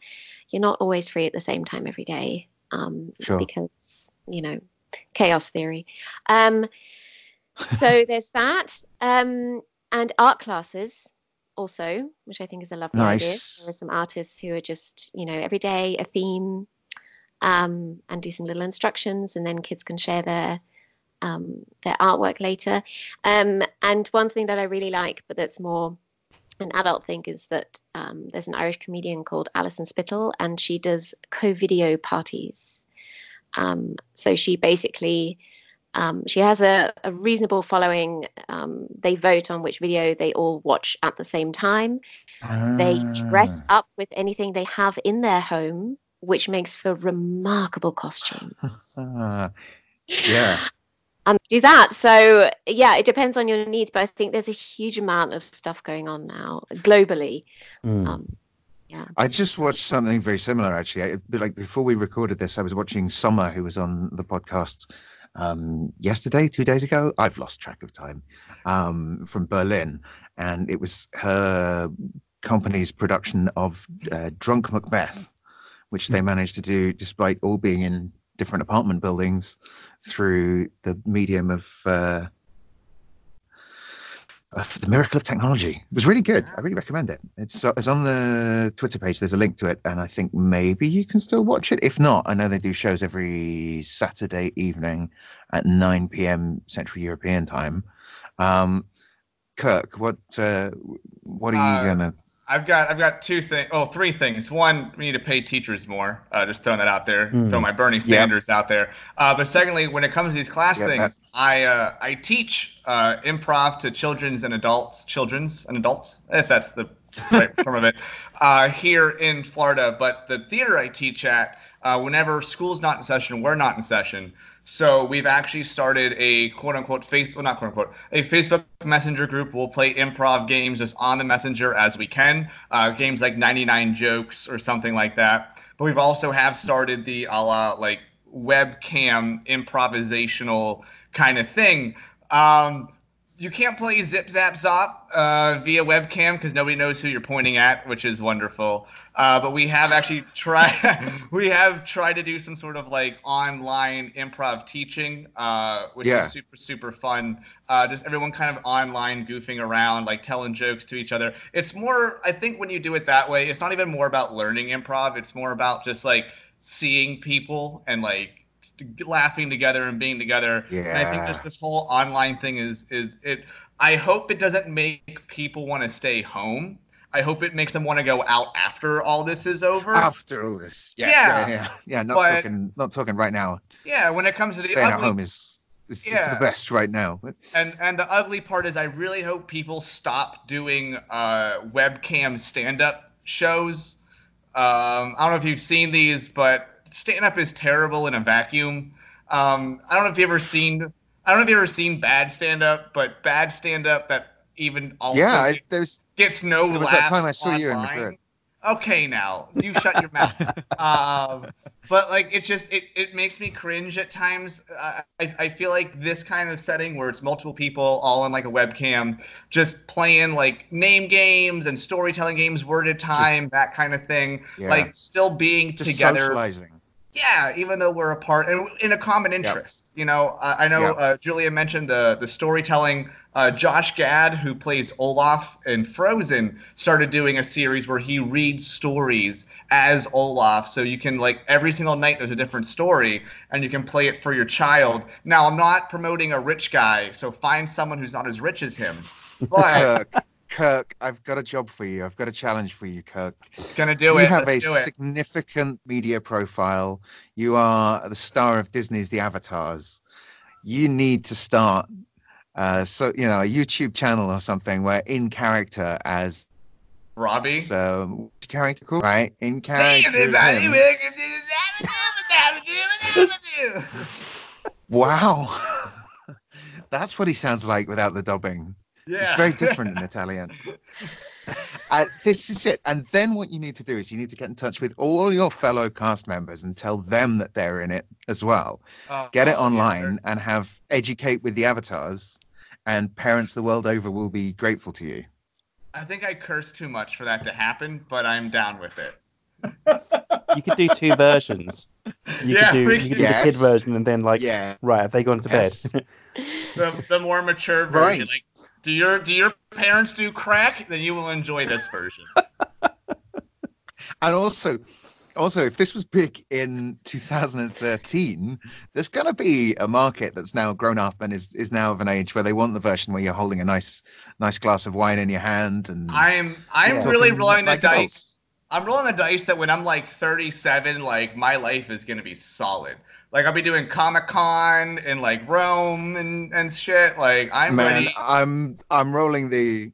You're not always free at the same time every day um, Sure. because, you know, chaos theory. Um, so there's that. Um, and art classes also, which I think is a lovely idea. Nice. There are some artists who are just, you know, every day a theme um, and do some little instructions, and then kids can share their um, their artwork later. Um, and one thing that I really like, but that's more an adult thing, is that um, there's an Irish comedian called Alison Spittle, and she does Covideo parties. Um, so she basically um, she has a, a reasonable following. Um, they vote on which video they all watch at the same time. They dress Ah. up with anything they have in their home, which makes for remarkable costumes. Ah. yeah. um, do that. So yeah, it depends on your needs, but I think there's a huge amount of stuff going on now globally. Mm. Um, yeah. I just watched something very similar actually. I, like before we recorded this, I was watching Summer, who was on the podcast um, yesterday, two days ago. I've lost track of time. Um, from Berlin, and it was her company's production of uh, Drunk Macbeth, which they managed to do despite all being in different apartment buildings through the medium of. Uh, of the miracle of technology. It was really good. I really recommend it. It's uh, it's on the Twitter page. There's a link to it, and I think maybe you can still watch it. If not, I know they do shows every Saturday evening at 9 p.m. Central European time. Um, Kirk, what uh, what are you Uh, gonna? I've got I've got two things. Oh, three things. One, we need to pay teachers more. Uh, just throwing that out there. Hmm. Throw my Bernie Yep. Sanders out there. Uh, but secondly, when it comes to these class Yeah, things, I uh, I teach uh, improv to children's and adults, children's and adults, if that's the right form of it, uh, here in Florida. But the theater I teach at, uh, whenever school's not in session, we're not in session. So we've actually started a quote unquote face, well not quote unquote, a Facebook Messenger group. We'll play improv games just on the Messenger as we can, uh, games like 99 Jokes or something like that. But we've also have started the a la like webcam improvisational kind of thing. Um, you can't play Zip Zap Zop uh, via webcam because nobody knows who you're pointing at, which is wonderful. Uh, but we have actually tried. we have tried to do some sort of like online improv teaching, uh, which Yeah. is super super fun. Uh, just everyone kind of online goofing around, like telling jokes to each other. It's more, I think, when you do it that way, it's not even more about learning improv. It's more about just like seeing people and like laughing together and being together. And I think just this whole online thing is is it. I hope it doesn't make people want to stay home. I hope it makes them want to go out after all this is over. After all this, yeah, Yeah. yeah, yeah, yeah. Not But- talking, not talking right now. Yeah, when it comes to the Staying at home is is Yeah. the best right now. and and the ugly part is I really hope people stop doing uh, webcam stand-up shows. Um, I don't know if you've seen these, but stand-up is terrible in a vacuum. Um, I don't know if you've ever seen. I don't know if you've ever seen bad stand-up, but bad stand-up that even also yeah, I, there's gets no There was laughs that time I saw you in. Madrid. Okay, now you shut your mouth. Um, but like, it's just it, it makes me cringe at times. Uh, I I feel like this kind of setting where it's multiple people all on like a webcam, just playing like name games and storytelling games, word at a time, that kind of thing. Yeah. Like still being just together. socializing. Yeah, even though we're apart and in a common interest. You know, uh, I know Yep. uh, Julia mentioned the the storytelling. Uh, Josh Gad, who plays Olaf in Frozen, started doing a series where he reads stories as Olaf. So you can like every single night there's a different story, and you can play it for your child. Now I'm not promoting a rich guy, so find someone who's not as rich as him. But Kirk, I've got a job for you. I've got a challenge for you, Kirk. gonna do you it. You have Let's a it. significant media profile. You are the star of Disney's The Avatars. You need to start, uh, so you know, a YouTube channel or something where in character as Robbie. so what's character called right in character. as everybody, welcome to the Wow, that's what he sounds like without the dubbing. Yeah. It's very different in Italian. Uh, this is it. And then what you need to do is you need to get in touch with all your fellow cast members and tell them that they're in it as well. Oh, Get it online and have educate with the avatars, and parents the world over will be grateful to you. I think I cursed too much for that to happen, but I'm down with it. You could do two versions. You Yeah, could do, we you could could- do the kid version and then like, yeah. right, have they gone to Yes. bed? The, the more mature Right. version. Like, do your do your parents do crack? Then you will enjoy this version. And also, also, if this was big in 2013, there's going to be a market that's now grown up and is, is now of an age where they want the version where you're holding a nice nice glass of wine in your hand and I'm I'm Yeah. really rolling the like dice. adults. I'm rolling the dice that when I'm like 37, like my life is gonna be solid. Like I'll be doing Comic Con and like Rome and and shit. Like I'm Man, ready. I'm I'm rolling the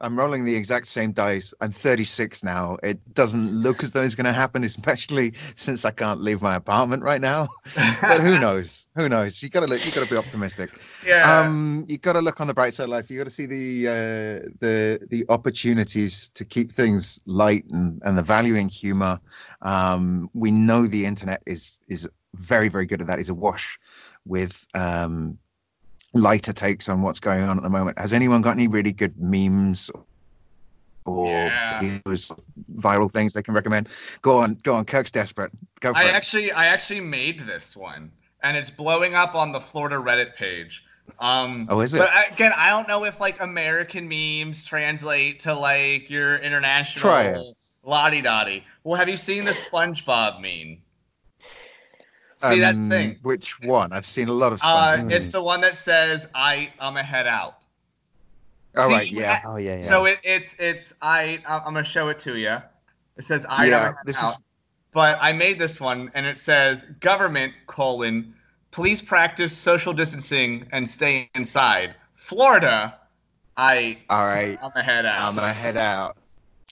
I'm rolling the exact same dice. I'm 36 now. It doesn't look as though it's going to happen, especially since I can't leave my apartment right now. But who knows? Who knows? You got to look. You got to be optimistic. yeah. Um, you got to look on the bright side of life. You got to see the uh, the the opportunities to keep things light and and the value in humor. Um, we know the internet is is very very good at that. Is wash with um, lighter takes on what's going on at the moment. Has anyone got any really good memes? Or Yeah. viral things they can recommend. Go on, go on. Kirk's desperate. Go for I it. actually I actually made this one, and it's blowing up on the Florida Reddit page. Um, Oh, is it? But again, I don't know if like American memes translate to like your international Try it. lottie dottie. Well, have you seen the SpongeBob meme? See Um, that thing? Which one? I've seen a lot of. Uh, it's the one that says I I'm a head out. All See, right, yeah. oh yeah, yeah. So it, it's it's I I'm gonna show it to you. It says I Yeah, am a head this is- But I made this one, and it says government colon please practice social distancing and stay inside. Florida, I All right. I'm a head out. I'm gonna head out.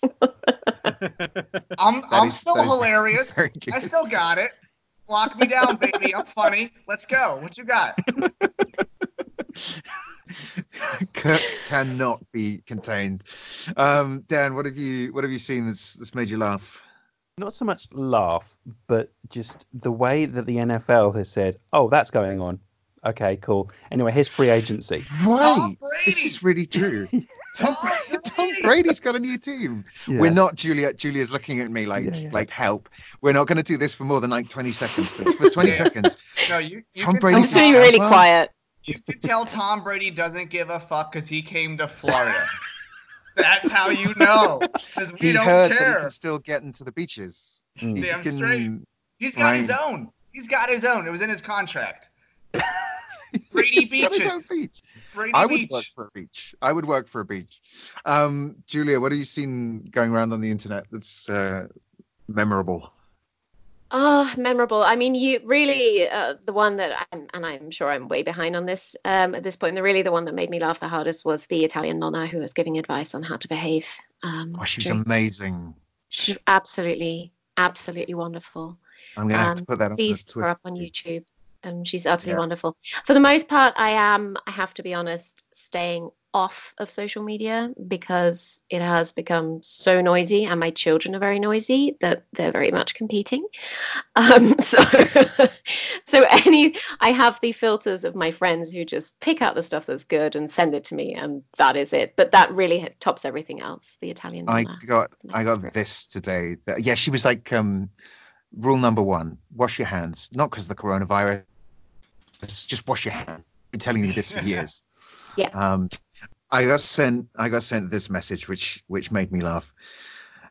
I'm I'm is- still hilarious. I still got it. Lock me down, baby. I'm funny. Let's go. What you got? Kirk cannot be contained. Um, Dan, what have you what have you seen that's that's made you laugh? not so much laugh, but just the way that the NFL has said, "Oh, that's going on." Okay, cool. Anyway, here's free agency. Right. This is really true. Tom, Tom Tom Brady! Brady's got a new team. We're not Julia. Julia's looking at me like Yeah, yeah. like help. We're not going to do this for more than like 20 seconds. But for 20 Yeah. seconds, No, you. you Tom Brady I'm Brady's tell- just doing really Tampa. quiet. You can tell Tom Brady doesn't give a fuck because he came to Florida. That's how you know. Because we he don't heard that he care. can still get into the beaches. Mm. He Damn can- straight. He's got his own. He's got his own. It was in his contract. Brady He's got his own Beaches. beach. Brady I would Beach. work for a beach. I would work for a beach. Um, Julia, what have you seen going around on the internet that's uh, memorable? Oh, memorable. I mean, you really, uh, the one that, I'm, and I'm sure I'm way behind on this um, at this point, the really the one that made me laugh the hardest was the Italian nonna who was giving advice on how to behave. Um, Oh, she's during- amazing. she's absolutely, absolutely wonderful. I'm gonna have to Um, put that on the Please look her up on YouTube. And she's utterly Yeah. wonderful. For the most part, I am, I have to be honest, staying off of social media because it has become so noisy and my children are very noisy that they're very much competing. Um, so, so any, I have the filters of my friends who just pick out the stuff that's good and send it to me, and that is it. But that really tops everything else. The Italian. I got I got this today. That, yeah, she was like, um, rule number one: wash your hands. Not because of the coronavirus. Just wash your hands. I've been telling you this for years. Yeah. Um, I got sent I got sent this message which which made me laugh.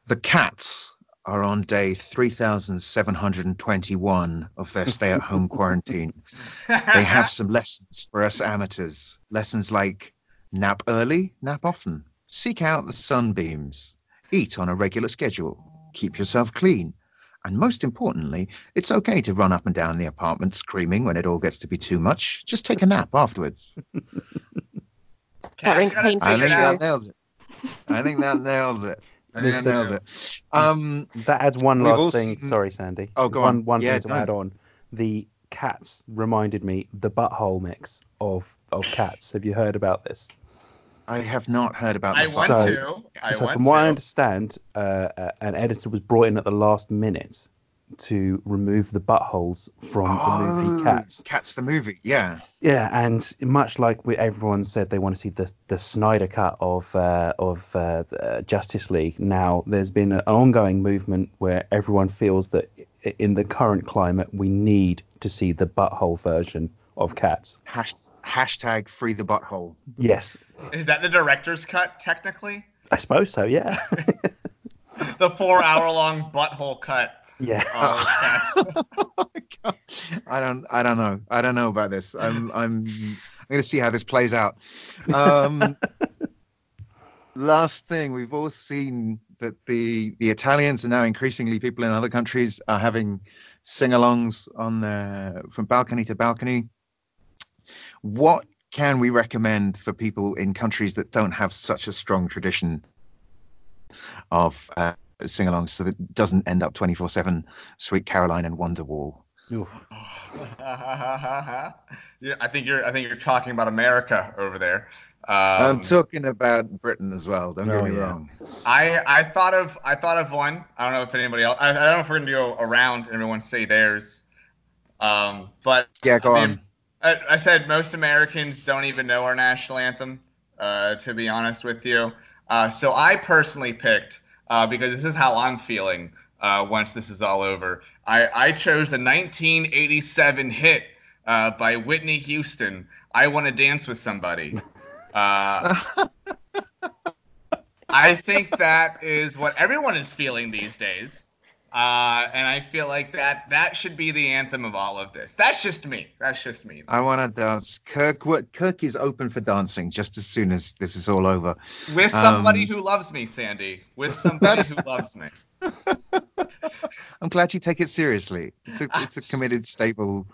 The cats are on day 3721 of their stay at home quarantine. They have some lessons for us amateurs. Lessons like nap early, nap often, seek out the sunbeams, eat on a regular schedule, keep yourself clean. And most importantly, it's okay to run up and down the apartment screaming when it all gets to be too much. Just take a nap afterwards. That rings Cat's gotta painful I think that nails it. I think that nails it. I think that nails it. Um, That adds one We've last thing. seen- Sorry, Sandy. Oh, go one, on. One Yeah, thing to don't. add on. The cats reminded me the butthole mix of of cats. Have you heard about this? I have not heard about I this. want So- to. I so want from what I understand, uh, uh, an editor was brought in at the last minute to remove the buttholes from the movie Oh, Cats. Cats the movie, yeah. Yeah, and much like we, everyone said they want to see the, the Snyder cut of uh, of uh, the Justice League. Now there's been an ongoing movement where everyone feels that in the current climate we need to see the butthole version of Cats. Hash, hashtag free the butthole. Yes, Is that the director's cut, technically? I suppose so. Yeah, The four hour long butthole cut. yeah. of Cats. I don't I don't know. I don't know about this. I'm I'm I'm gonna see how this plays out. Um last thing, we've all seen that the the Italians and now increasingly people in other countries are having sing-alongs on their from balcony to balcony. What can we recommend for people in countries that don't have such a strong tradition of uh, sing-alongs so that it doesn't end up 24/7 Sweet Caroline and Wonderwall? Yeah, I think you're. I think you're talking about America over there. I'm Um, talking about Britain as well. Don't get Oh, me yeah. wrong. I I thought of I thought of one. I don't know if anybody else. I, I don't know if we're gonna go around and everyone say theirs. Um, but Yeah, go I on. I, I said most Americans don't even know our national anthem. Uh, to be honest with you, uh, so I personally picked uh, because this is how I'm feeling uh, once this is all over. I, I chose the 1987 hit uh, by Whitney Houston. I want to dance with somebody. Uh, I think that is what everyone is feeling these days. Uh, and I feel like that that should be the anthem of all of this. That's just me. That's just me. I want to dance. Kirk, what, Kirk is open for dancing just as soon as this is all over. With somebody Um, who loves me, Sandy. With somebody who loves me. I'm glad you take it seriously. It's a, it's a committed, stable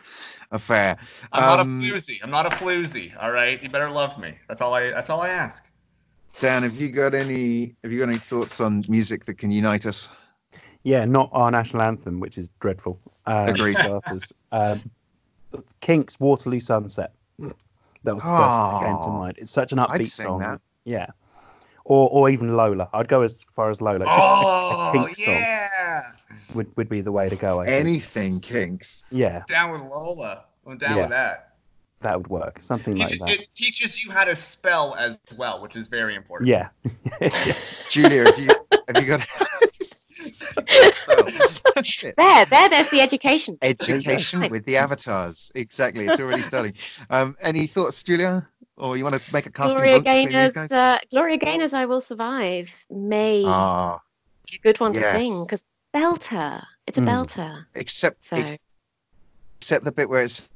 affair. I'm Um, not a floozy. I'm not a floozy. All right. You better love me. That's all I. That's all I ask. Dan, have you got any? Have you got any thoughts on music that can unite us? Yeah, not our national anthem, which is dreadful. Um, Agreed. starters. Um, Kinks Waterloo Sunset. That was the first thing that came to Oh, mind. It's such an upbeat I'd sing song. that. Yeah. Or, or even Lola. I'd go as far as Lola. Just a, a oh Kinks song yeah. would, would be the way to go. I think. Anything, Kinks. Yeah, Down with Lola. I'm down Yeah. with that. that would work. Something like that. it teaches you how to spell as well, which is very important. Yeah. Julia, have you have you got? There, there, there's the education. Education with the avatars. Exactly. It's already starting. Um, any thoughts, Julia? Or you want to make a casting Gloria vote Gaynor's, uh, Gloria Gaynor's "I Will Survive" may Ah, be a good one to sing because belter. It's a Mm. belter. except So except the bit where it's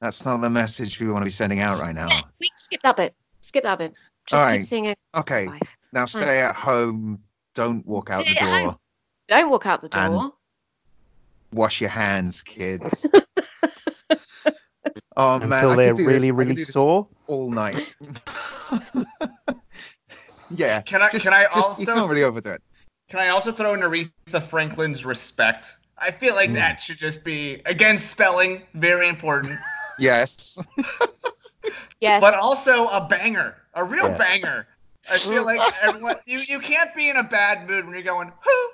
that's not the message we want to be sending out right now. we skip that bit. Skip that bit. Just All keep right. singing. Okay, now stay at home. Don't walk out the Stay at home. door. Don't walk out the door. Wash your hands, kids. oh Until I they're really, this. Really sore. all night. yeah. Can I- just- can I just- You also- can't really overdo it. Can I also throw in Aretha Franklin's respect? I feel like Mm. that should just be again spelling, very important, Yes. Yes. but also a banger, a real Yeah. banger. I feel like everyone you, you can't be in a bad mood when you're going who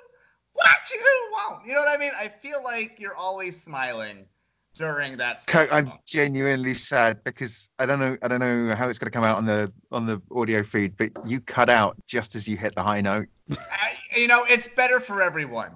you who won't. You know what I mean? I feel like you're always smiling during that. Kirk, I'm genuinely sad because I don't know I don't know how it's going to come out on the on the audio feed, but you cut out just as you hit the high note. I, you know, it's better for everyone.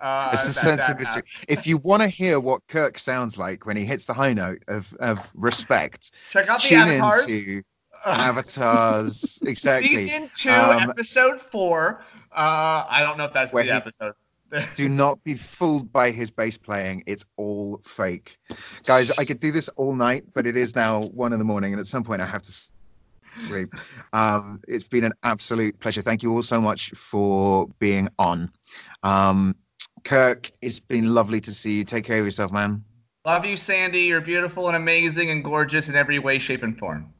Uh, It's a that- sense of. If you want to hear what Kirk sounds like when he hits the high note of, of respect, Check out the avatars. into Avatars. exactly. Season two, Um, episode four. Uh, I don't know if that's the episode. Do not be fooled by his bass playing. It's all fake. Guys, I could do this all night, but it is now one in the morning, and at some point I have to sleep. Um, it's been an absolute pleasure. Thank you all so much for being on. Um, Kirk, it's been lovely to see you. Take care of yourself, man. Love you, Sandy. You're beautiful and amazing and gorgeous in every way, shape, and form.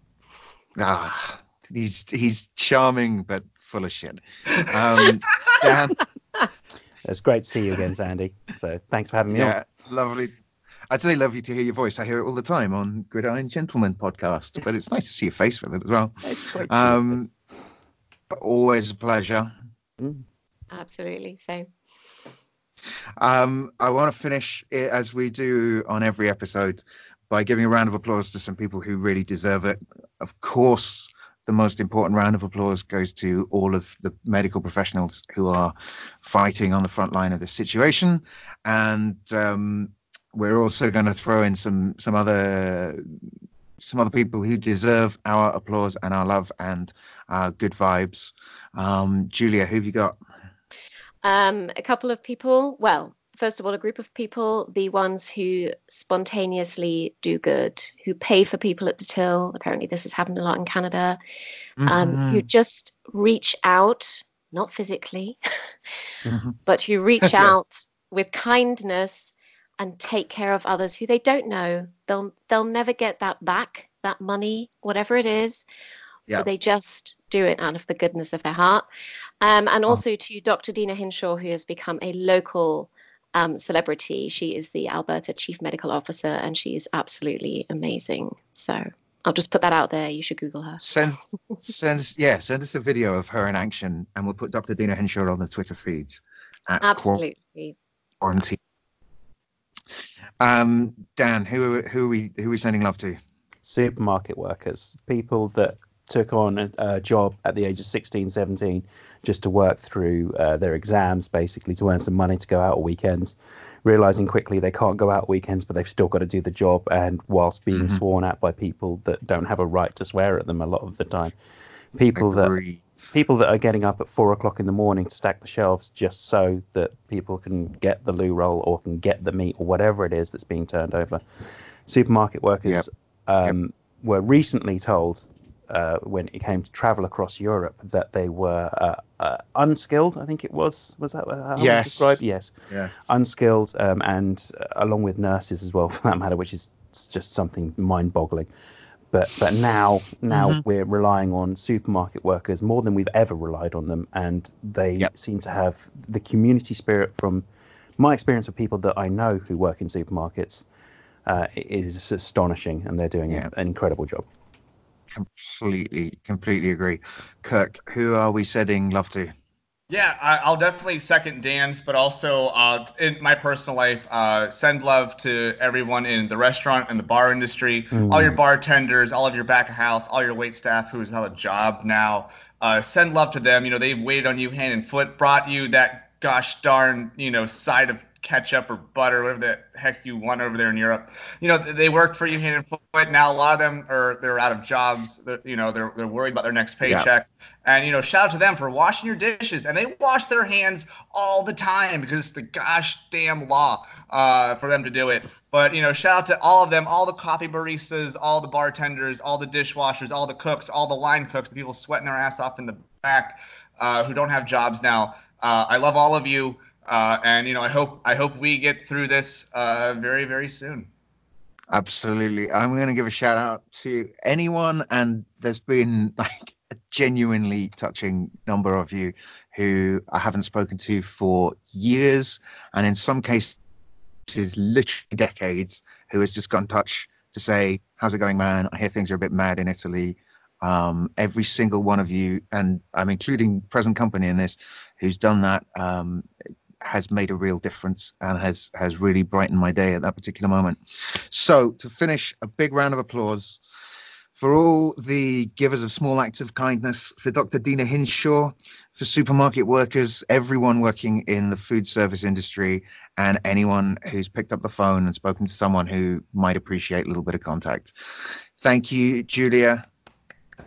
Ah, he's he's charming but full of shit. Um, Dan, It's great to see you again, Sandy. So thanks for having me on. yeah, lovely. I'd say lovely to hear your voice. I hear it all the time on Gridiron Gentleman podcast, but it's nice to see your face with it as well. Um, always a pleasure. Mm. Absolutely. Same. Um, I want to finish it as we do on every episode by giving a round of applause to some people who really deserve it. Of course, the most important round of applause goes to all of the medical professionals who are fighting on the front line of this situation. And um, we're also going to throw in some some other some other people who deserve our applause and our love and our good vibes. Um, Julia, who have you got? Um, a couple of people. Well, first of all, a group of people, the ones who spontaneously do good, who pay for people at the till. Apparently, this has happened a lot in Canada. Um, mm-hmm. Um, who just reach out, not physically, mm-hmm. but who reach yes. out with kindness and take care of others who they don't know. They'll they'll never get that back, that money, whatever it is. But they just do it out of the goodness of their heart. Um, and also oh. to Dr. Deena Hinshaw, who has become a local um, celebrity. She is the Alberta Chief Medical Officer, and she is absolutely amazing. So I'll just put that out there. You should Google her. Send, send, yeah, send us a video of her in action, and we'll put Dr. Deena Hinshaw on the Twitter feeds. Absolutely. Quarantine. Um, Dan, who who are we who are we sending love to? Supermarket workers, people that took on a, a, job at the age of 16, 17, just to work through uh, their exams, basically to earn some money to go out on weekends, realizing quickly they can't go out weekends, but they've still got to do the job, and whilst being mm-hmm. sworn at by people that don't have a right to swear at them a lot of the time, people Agreed. that people that are getting up at four o'clock in the morning to stack the shelves just so that people can get the loo roll or can get the meat or whatever it is that's being turned over. Supermarket workers yep. Um, yep. were recently told uh, when it came to travel across Europe that they were uh, uh, unskilled. I think it was. Was that how yes. it was described? Yes. Yes. Unskilled, um, and uh, along with nurses as well, for that matter, which is just something mind-boggling. But but now now mm-hmm. we're relying on supermarket workers more than we've ever relied on them, and they yep. seem to have the community spirit from my experience of people that I know who work in supermarkets. Uh, is astonishing, and they're doing yeah. an incredible job completely, completely agree. Kirk, who are we sending love to? Yeah, I, will definitely second Dan's, but also uh, in my personal life, uh, send love to everyone in the restaurant and the bar industry, mm. all your bartenders, all of your back of house, all your wait staff who's have a job now. Uh, send love to them. You know, they've waited on you hand and foot, brought you that gosh darn, you know, side of ketchup or butter, whatever the heck you want over there in Europe. You know, they worked for you hand and foot. Now a lot of them are they're out of jobs. They're, you know, they're they're worried about their next paycheck. Yeah. And you know, shout out to them for washing your dishes. And they wash their hands all the time because it's the gosh damn law uh, for them to do it. But you know, shout out to all of them, all the coffee baristas, all the bartenders, all the dishwashers, all the cooks, all the line cooks, the people sweating their ass off in the back uh, who don't have jobs now. Uh, I love all of you. Uh, and you know, I hope I hope we get through this uh, very very soon. Absolutely, I'm going to give a shout out to anyone, and there's been like a genuinely touching number of you who I haven't spoken to for years, and in some cases, literally decades, who has just got in touch to say, "How's it going, man? I hear things are a bit mad in Italy." Um, every single one of you, and I'm including present company in this, who's done that. Um, has made a real difference and has has really brightened my day at that particular moment. So to finish, a big round of applause for all the givers of small acts of kindness, for Dr. Deena Hinshaw, for supermarket workers, everyone working in the food service industry, and anyone who's picked up the phone and spoken to someone who might appreciate a little bit of contact. Thank you, Julia.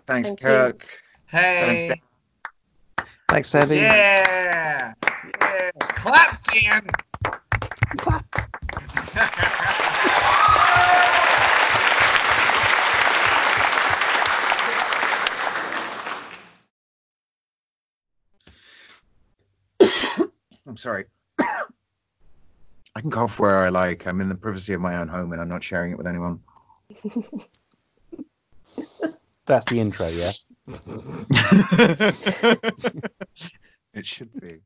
Thanks, Thank Kirk. You. Hey. Thanks, Thanks Sandy. Yeah. Yeah. Clap, Dan. Clap. I'm sorry. I can cough where I like. I'm in the privacy of my own home and I'm not sharing it with anyone. That's the intro, yeah? it should be.